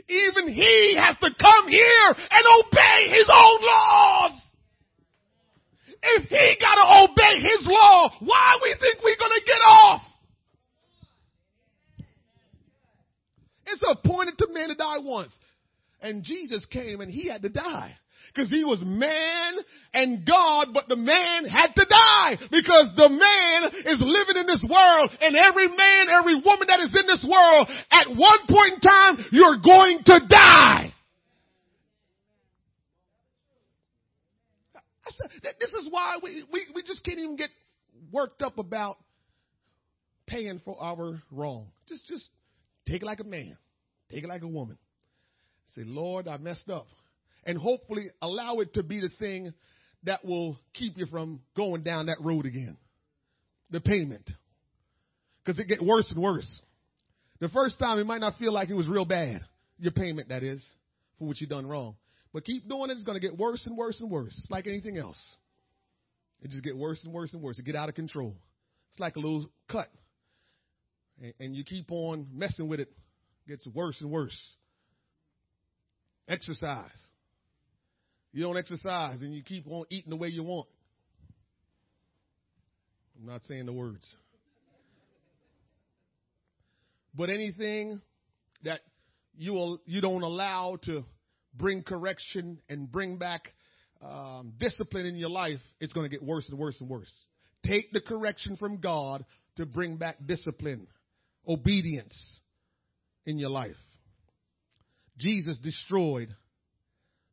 Even he has to come here and obey his own laws. If he gotta obey his law, why we think we're gonna get off? It's appointed to man to die once. And Jesus came and he had to die. Because he was man and God, but the man had to die because the man is living in this world and every man, every woman that is in this world, at one point in time, you're going to die. This is why we, we, we just can't even get worked up about paying for our wrong. Just, just take it like a man. Take it like a woman. Say, Lord, I messed up. And hopefully allow it to be the thing that will keep you from going down that road again. The payment. Because it gets worse and worse. The first time it might not feel like it was real bad. Your payment, that is, for what you done wrong. But keep doing it, it's going to get worse and worse and worse, like anything else. It just get worse and worse and worse. It get out of control. It's like a little cut. And, and you keep on messing with it. it gets worse and worse. Exercise. You don't exercise and you keep on eating the way you want. I'm not saying the words. But anything that you you don't allow to bring correction and bring back um, discipline in your life, it's going to get worse and worse and worse. Take the correction from God to bring back discipline, obedience in your life. Jesus destroyed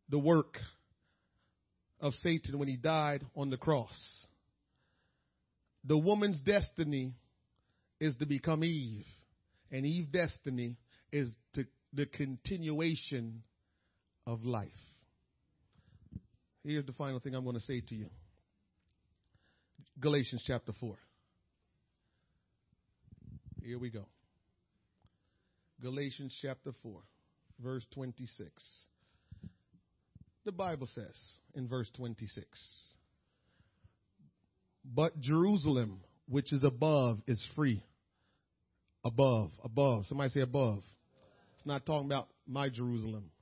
the work of Satan when he died on the cross. The woman's destiny is to become Eve, and Eve's destiny is to the continuation of life. Here's the final thing I'm going to say to you Galatians chapter 4. Here we go. Galatians chapter 4, verse 26. The Bible says in verse 26 But Jerusalem, which is above, is free. Above, above. Somebody say above. It's not talking about my Jerusalem.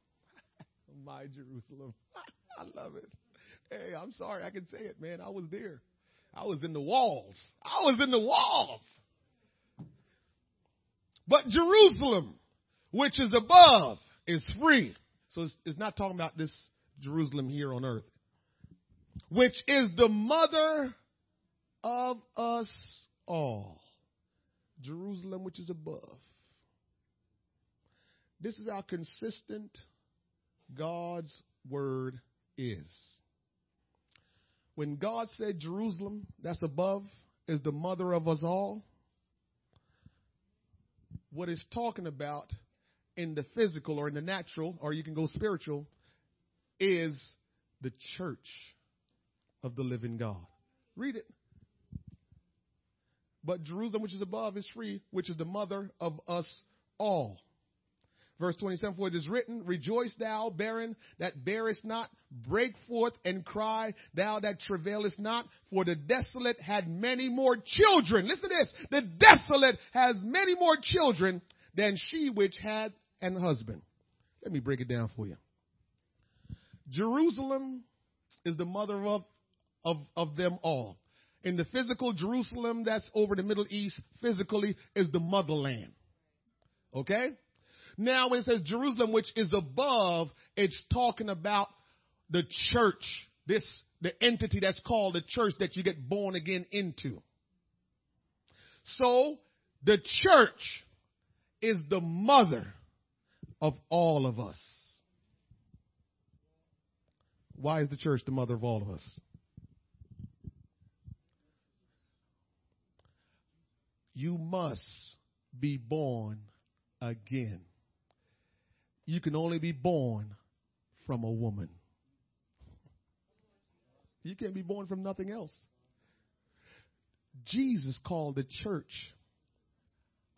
my Jerusalem. I love it. Hey, I'm sorry. I can say it, man. I was there. I was in the walls. I was in the walls. But Jerusalem, which is above, is free. So it's, it's not talking about this Jerusalem here on earth, which is the mother of us all. Jerusalem, which is above. This is how consistent God's word is. When God said Jerusalem, that's above, is the mother of us all, what it's talking about in the physical or in the natural, or you can go spiritual, is the church of the living God. Read it. But Jerusalem, which is above, is free, which is the mother of us all. Verse 27, for it is written, Rejoice thou, barren, that bearest not, break forth and cry, thou that travailest not, for the desolate had many more children. Listen to this. The desolate has many more children than she which had an husband. Let me break it down for you. Jerusalem is the mother of, of, of them all. In the physical Jerusalem that's over the Middle East, physically, is the motherland. Okay? Now, when it says Jerusalem, which is above, it's talking about the church, this, the entity that's called the church that you get born again into. So, the church is the mother of all of us. Why is the church the mother of all of us? You must be born again you can only be born from a woman. You can't be born from nothing else. Jesus called the church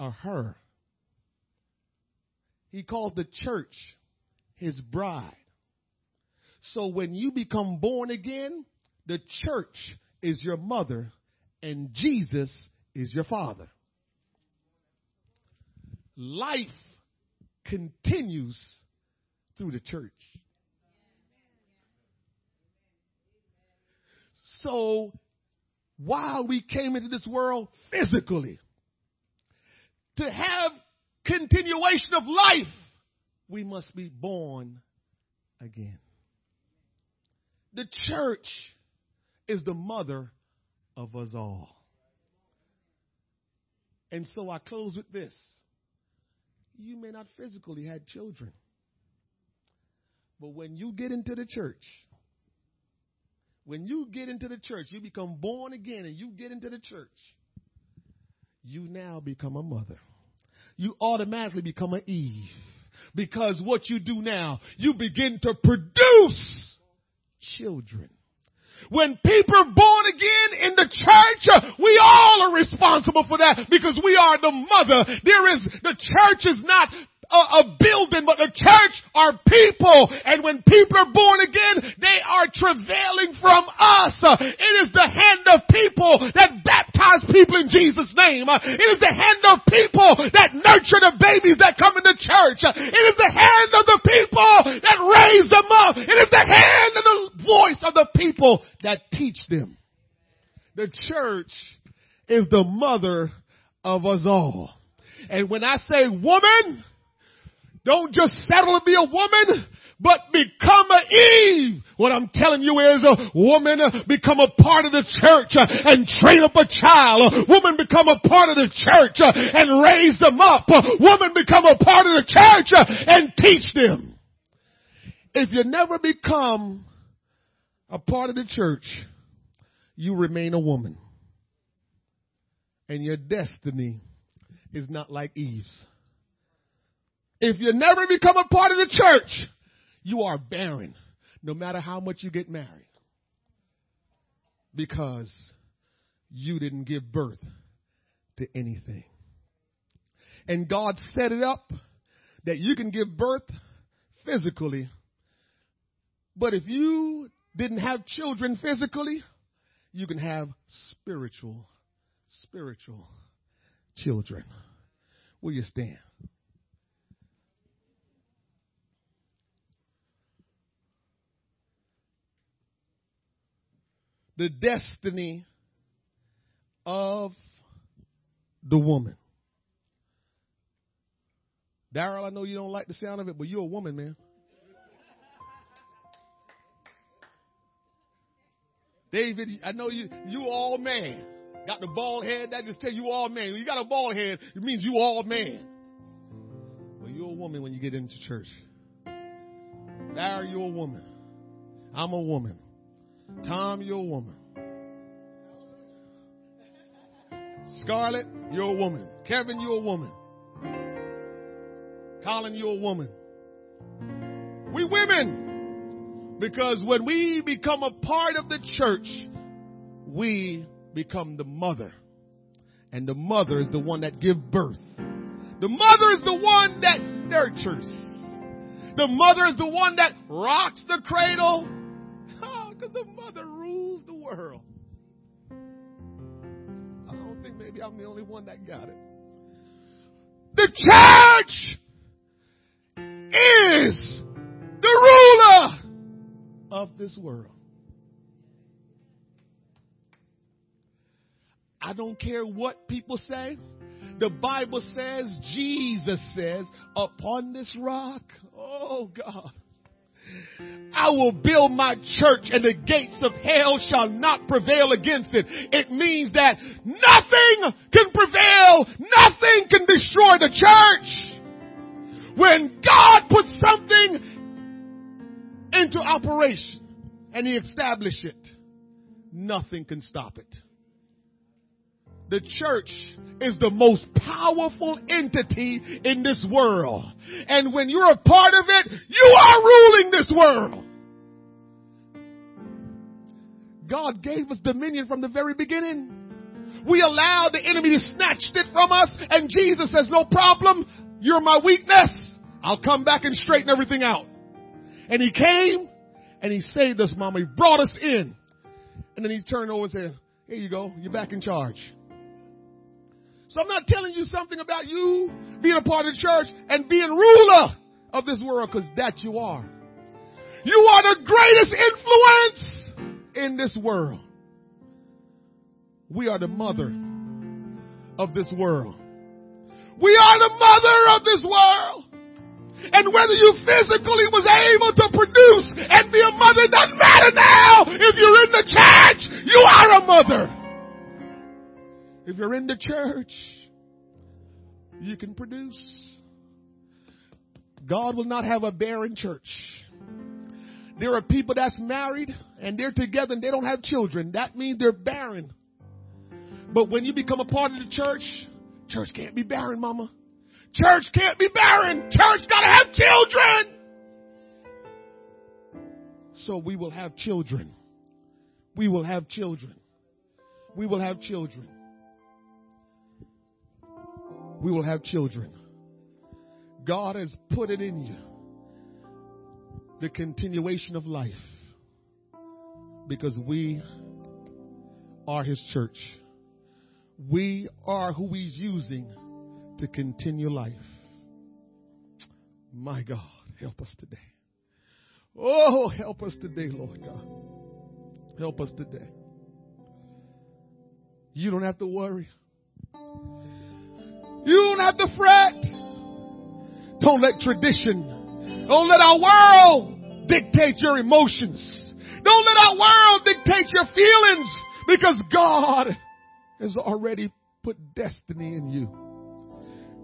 a her. He called the church his bride. So when you become born again, the church is your mother and Jesus is your father. Life continues through the church. So while we came into this world physically, to have continuation of life, we must be born again. The church is the mother of us all. And so I close with this. You may not physically have children, but when you get into the church, when you get into the church, you become born again and you get into the church, you now become a mother. You automatically become an Eve. Because what you do now, you begin to produce children. When people are born again in the church, we all are responsible for that because we are the mother. There is, the church is not a, a, building, but the church are people. And when people are born again, they are travailing from us. It is the hand of people that baptize people in Jesus' name. It is the hand of people that nurture the babies that come into church. It is the hand of the people that raise them up. It is the hand and the voice of the people that teach them. The church is the mother of us all. And when I say woman, don't just settle to be a woman, but become an Eve. What I'm telling you is a woman uh, become a part of the church uh, and train up a child. A woman become a part of the church uh, and raise them up. A woman become a part of the church and teach them. If you never become a part of the church, you remain a woman. And your destiny is not like Eve's. If you never become a part of the church, you are barren, no matter how much you get married. Because you didn't give birth to anything. And God set it up that you can give birth physically. But if you didn't have children physically, you can have spiritual, spiritual children. Will you stand? The destiny of the woman. Daryl, I know you don't like the sound of it, but you're a woman, man. David, I know you you all man. Got the bald head, that just tell you all man. When you got a bald head, it means you all man. Well, you're a woman when you get into church. Daryl, you're a woman. I'm a woman. Tom, you're a woman. Scarlett, you're a woman. Kevin, you're a woman. Colin, you're a woman. We women. Because when we become a part of the church, we become the mother. And the mother is the one that gives birth. The mother is the one that nurtures. The mother is the one that rocks the cradle because the mother rules the world. I don't think maybe I'm the only one that got it. The church is the ruler of this world. I don't care what people say. The Bible says, Jesus says, upon this rock, oh God, I will build my church and the gates of hell shall not prevail against it. It means that nothing can prevail. Nothing can destroy the church. When God puts something into operation and he establishes it, nothing can stop it. The church is the most powerful entity in this world. And when you're a part of it, you are ruling this world. God gave us dominion from the very beginning. We allowed the enemy to snatch it from us and Jesus says, no problem. You're my weakness. I'll come back and straighten everything out. And he came and he saved us, mama. He brought us in. And then he turned over and said, here you go. You're back in charge. So I'm not telling you something about you being a part of the church and being ruler of this world because that you are. You are the greatest influence in this world. We are the mother of this world. We are the mother of this world. And whether you physically was able to produce and be a mother doesn't matter now. If you're in the church, you are a mother. If you're in the church, you can produce. God will not have a barren church. There are people that's married and they're together and they don't have children. That means they're barren. But when you become a part of the church, church can't be barren, mama. Church can't be barren. Church gotta have children. So we will have children. We will have children. We will have children. We will have children. God has put it in you. The continuation of life. Because we are His church. We are who He's using to continue life. My God, help us today. Oh, help us today, Lord God. Help us today. You don't have to worry. You don't have to fret. Don't let tradition, don't let our world dictate your emotions. Don't let our world dictate your feelings because God has already put destiny in you.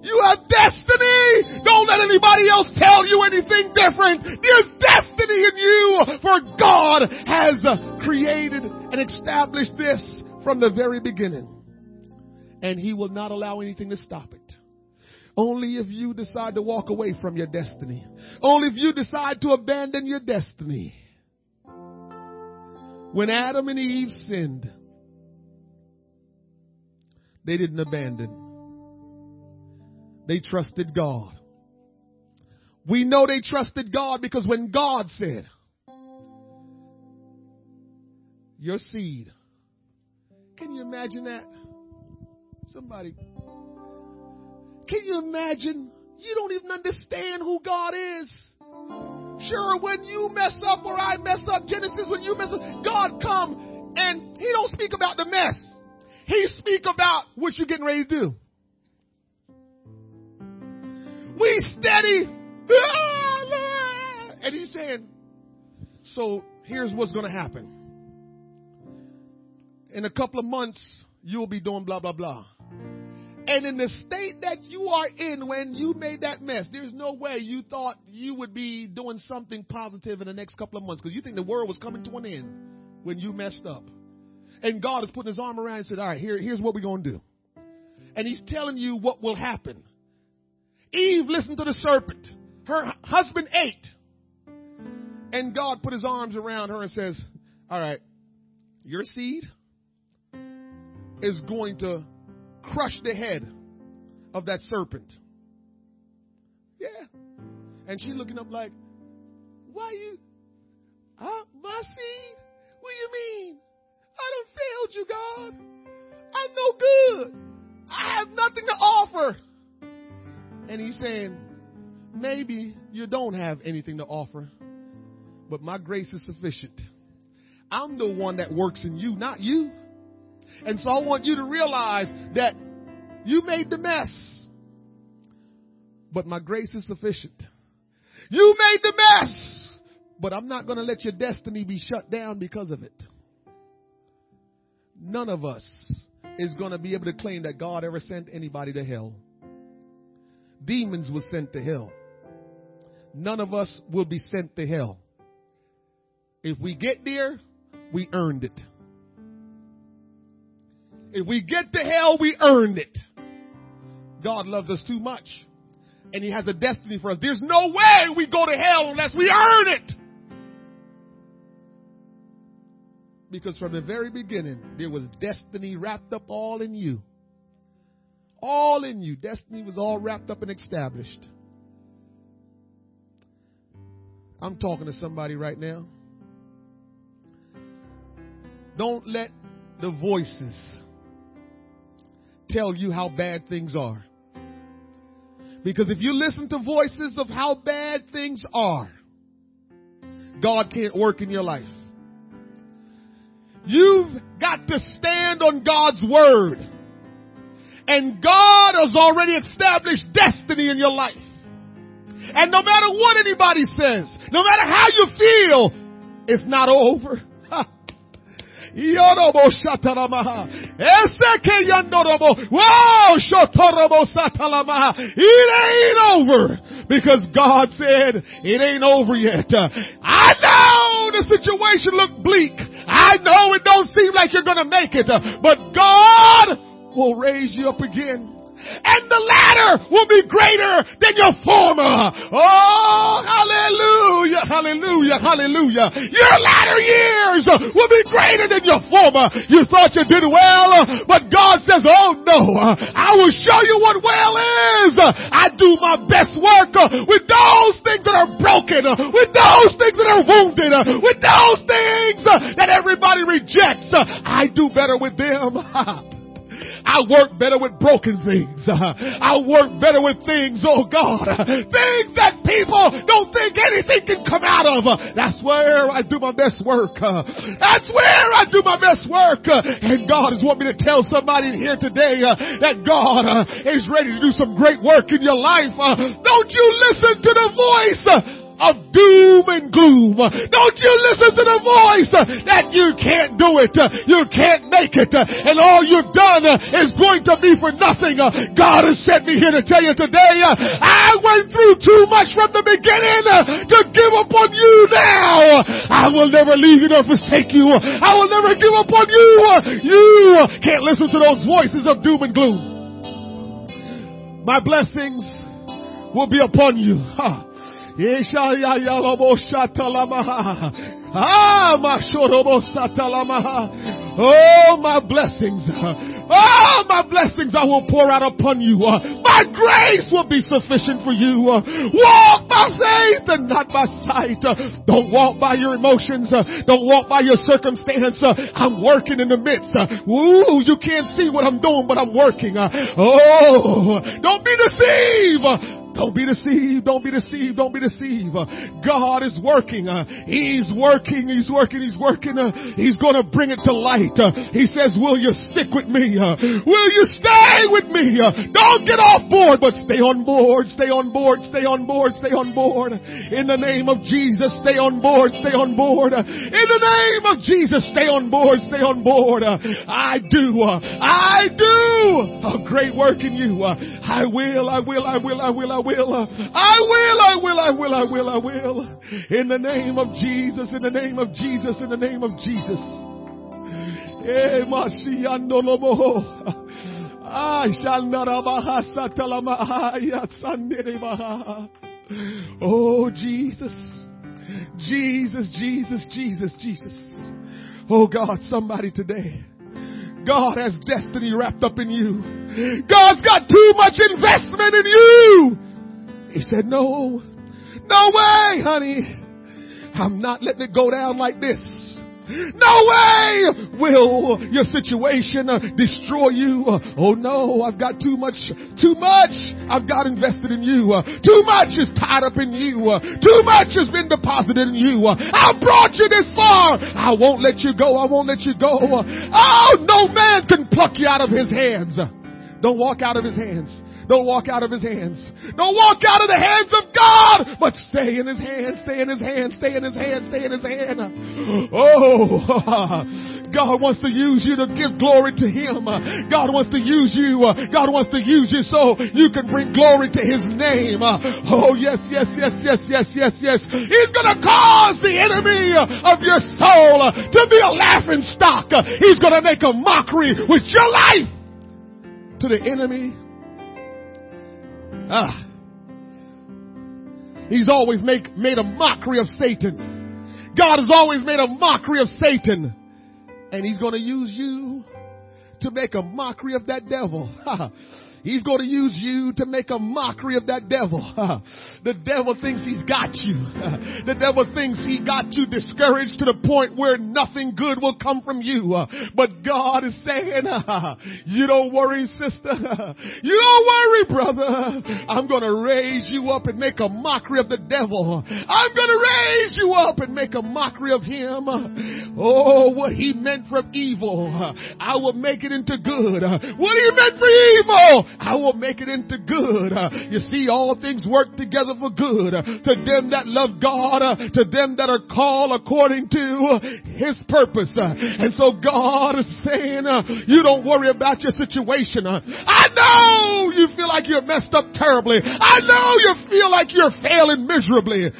You have destiny. Don't let anybody else tell you anything different. There's destiny in you for God has created and established this from the very beginning. And he will not allow anything to stop it. Only if you decide to walk away from your destiny. Only if you decide to abandon your destiny. When Adam and Eve sinned, they didn't abandon. They trusted God. We know they trusted God because when God said, your seed. Can you imagine that? Somebody. Can you imagine? You don't even understand who God is. Sure, when you mess up or I mess up, Genesis, when you mess up, God come and He don't speak about the mess. He speak about what you're getting ready to do. We steady. And he's saying, so here's what's going to happen. In a couple of months, you'll be doing blah, blah, blah. And in the state that you are in when you made that mess, there's no way you thought you would be doing something positive in the next couple of months because you think the world was coming to an end when you messed up. And God is putting his arm around and said, all right, here, here's what we're going to do. And he's telling you what will happen. Eve listened to the serpent. Her husband ate. And God put his arms around her and says, all right, your seed is going to crush the head of that serpent. Yeah. And she looking up like, why you, huh? My seed? What do you mean? I done failed you, God. I'm no good. I have nothing to offer. And he's saying, maybe you don't have anything to offer, but my grace is sufficient. I'm the one that works in you, not you. And so I want you to realize that you made the mess, but my grace is sufficient. You made the mess, but I'm not going to let your destiny be shut down because of it. None of us is going to be able to claim that God ever sent anybody to hell. Demons were sent to hell. None of us will be sent to hell. If we get there, we earned it. If we get to hell, we earned it. God loves us too much. And He has a destiny for us. There's no way we go to hell unless we earn it. Because from the very beginning, there was destiny wrapped up all in you. All in you. Destiny was all wrapped up and established. I'm talking to somebody right now. Don't let the voices tell you how bad things are. Because if you listen to voices of how bad things are, God can't work in your life. You've got to stand on God's word. And God has already established destiny in your life. And no matter what anybody says, no matter how you feel, it's not over. Yorobo shatalamaha. Eseke yandorobo. Whoa, shotorobo satalamaha. It ain't over. Because God said it ain't over yet. I know the situation look bleak. I know it don't seem like you're gonna make it. But God will raise you up again and the latter will be greater than your former. Oh, hallelujah, hallelujah, hallelujah. Your latter years will be greater than your former. You thought you did well, but God says, oh no, I will show you what well is. I do my best work with those things that are broken, with those things that are wounded, with those things that everybody rejects. I do better with them. I work better with broken things. I work better with things, oh God, things that people don't think anything can come out of. That's where I do my best work. That's where I do my best work. And God is wanting me to tell somebody in here today uh, that God uh, is ready to do some great work in your life. Uh, don't you listen to the voice of doom and gloom. Don't you listen to the voice that you can't do it, you can't make it, and all you've done is going to be for nothing. God has sent me here to tell you today, I went through too much from the beginning to give up on you now. I will never leave you nor forsake you. I will never give up on you. You can't listen to those voices of doom and gloom. My blessings will be upon you. Huh. Ah, Oh, my blessings. Oh, my blessings I will pour out upon you. My grace will be sufficient for you. Walk by faith and not by sight. Don't walk by your emotions. Don't walk by your circumstance. I'm working in the midst. Ooh, you can't see what I'm doing, but I'm working. Oh, don't be deceived. Don't be deceived. Don't be deceived. Don't be deceived. Uh, God is working. Uh, he's working. He's working. He's working. Uh, he's going to bring it to light. He says, will you stick with me? Will you stay with me? Don't get off board, but stay on board. Stay on board. Stay on board. Stay on board. In the name of Jesus, stay on board. Stay on board. In the name of Jesus, stay on board. Stay on board. I do. I do a great work in you. I will. I will. I will. I will. I will. I will. I will. I will. I will. I will. In the name of Jesus. In the name of Jesus. In the name of Jesus. Eh, Oh, Jesus. Jesus, Jesus, Jesus, Jesus. Oh God, somebody today. God has destiny wrapped up in you. God's got too much investment in you. He said, no, no way, honey. I'm not letting it go down like this. No way will your situation uh, destroy you. Uh, oh no, I've got too much, too much I've got invested in you. Uh, too much is tied up in you. Too much has been deposited in you. I brought you this far. I won't let you go. I won't let you go. Oh, no man can pluck you out of his hands. Don't walk out of his hands. Don't walk out of his hands. Don't walk out of the hands of God, but stay in his hand, stay in his hand, stay in his hand, stay in his hand. Oh, God wants to use you to give glory to him. God wants to use you. God wants to use you so you can bring glory to his name. Oh, yes, yes, yes, yes, yes, yes, yes. He's to cause the enemy of your soul to be a laughing stock. He's to make a mockery with your life to the enemy Ah. He's always make, made a mockery of Satan. God has always made a mockery of Satan. And he's going to use you to make a mockery of that devil. He's going to use you to make a mockery of that devil. the devil thinks he's got you. the devil thinks he got you discouraged to the point where nothing good will come from you. but God is saying, you don't worry, sister. you don't worry, brother. I'm going to raise you up and make a mockery of the devil. I'm going to raise you up and make a mockery of him. Oh, what he meant for evil, I will make it into good. What he meant for evil, I will make it into good. You see, all things work together for good to them that love God, to them that are called according to His purpose. And so God is saying, you don't worry about your situation. I know you feel like you're messed up terribly. I know you feel like you're failing miserably.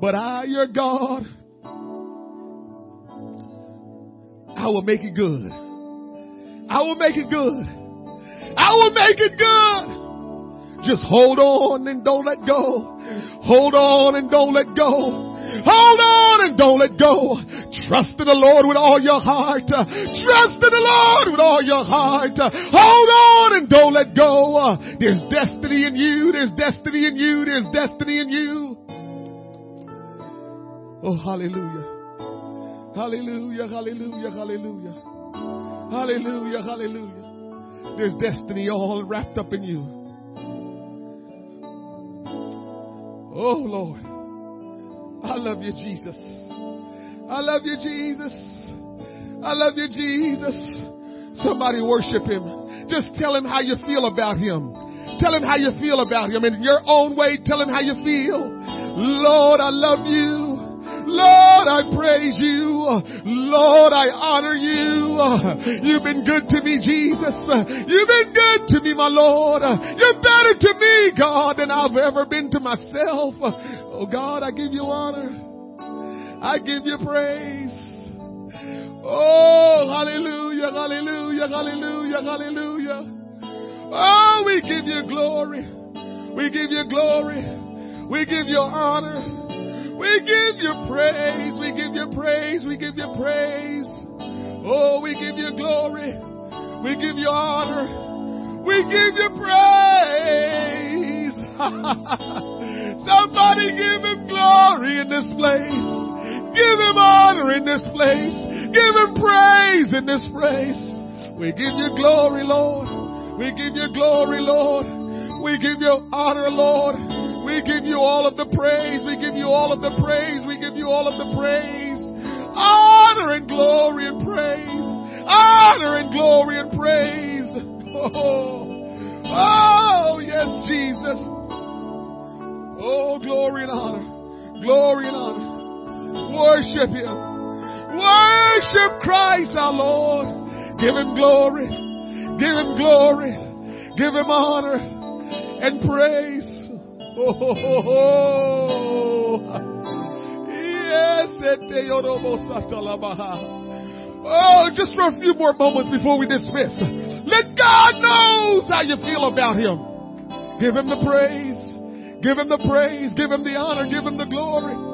But I, your God, I will make it good. I will make it good. I will make it good. Just hold on and don't let go. Hold on and don't let go. Hold on and don't let go. Trust in the Lord with all your heart. Trust in the Lord with all your heart. Hold on and don't let go. There's destiny in you. There's destiny in you. There's destiny in you. Oh, hallelujah. Hallelujah, hallelujah, hallelujah. Hallelujah, hallelujah. There's destiny all wrapped up in you. Oh, Lord. I love you, Jesus. I love you, Jesus. I love you, Jesus. Somebody worship him. Just tell him how you feel about him. Tell him how you feel about him. In your own way, tell him how you feel. Lord, I love you. Lord, I praise you. Lord, I honor you. You've been good to me, Jesus. You've been good to me, my Lord. You're better to me, God, than I've ever been to myself. Oh God, I give you honor. I give you praise. Oh, hallelujah, hallelujah, hallelujah, hallelujah. Oh, we give you glory. We give you glory. We give you honor. We give you praise. We give you praise. We give you praise. Oh, we give you glory. We give you honor. We give you praise. Somebody give him glory in this place. Give him honor in this place. Give him praise in this place. We give you glory, Lord. We give you glory, Lord. We give you honor, Lord. We give you all of the praise. We give you all of the praise. We give you all of the praise. Honor and glory and praise. Honor and glory and praise. Oh, oh yes, Jesus. Oh, glory and honor. Glory and honor. Worship Him. Worship Christ our Lord. Give Him glory. Give Him glory. Give Him honor and praise. Oh, just for a few more moments before we dismiss. Let God knows how you feel about Him. Give Him the praise. Give Him the praise. Give Him the honor. Give Him the glory.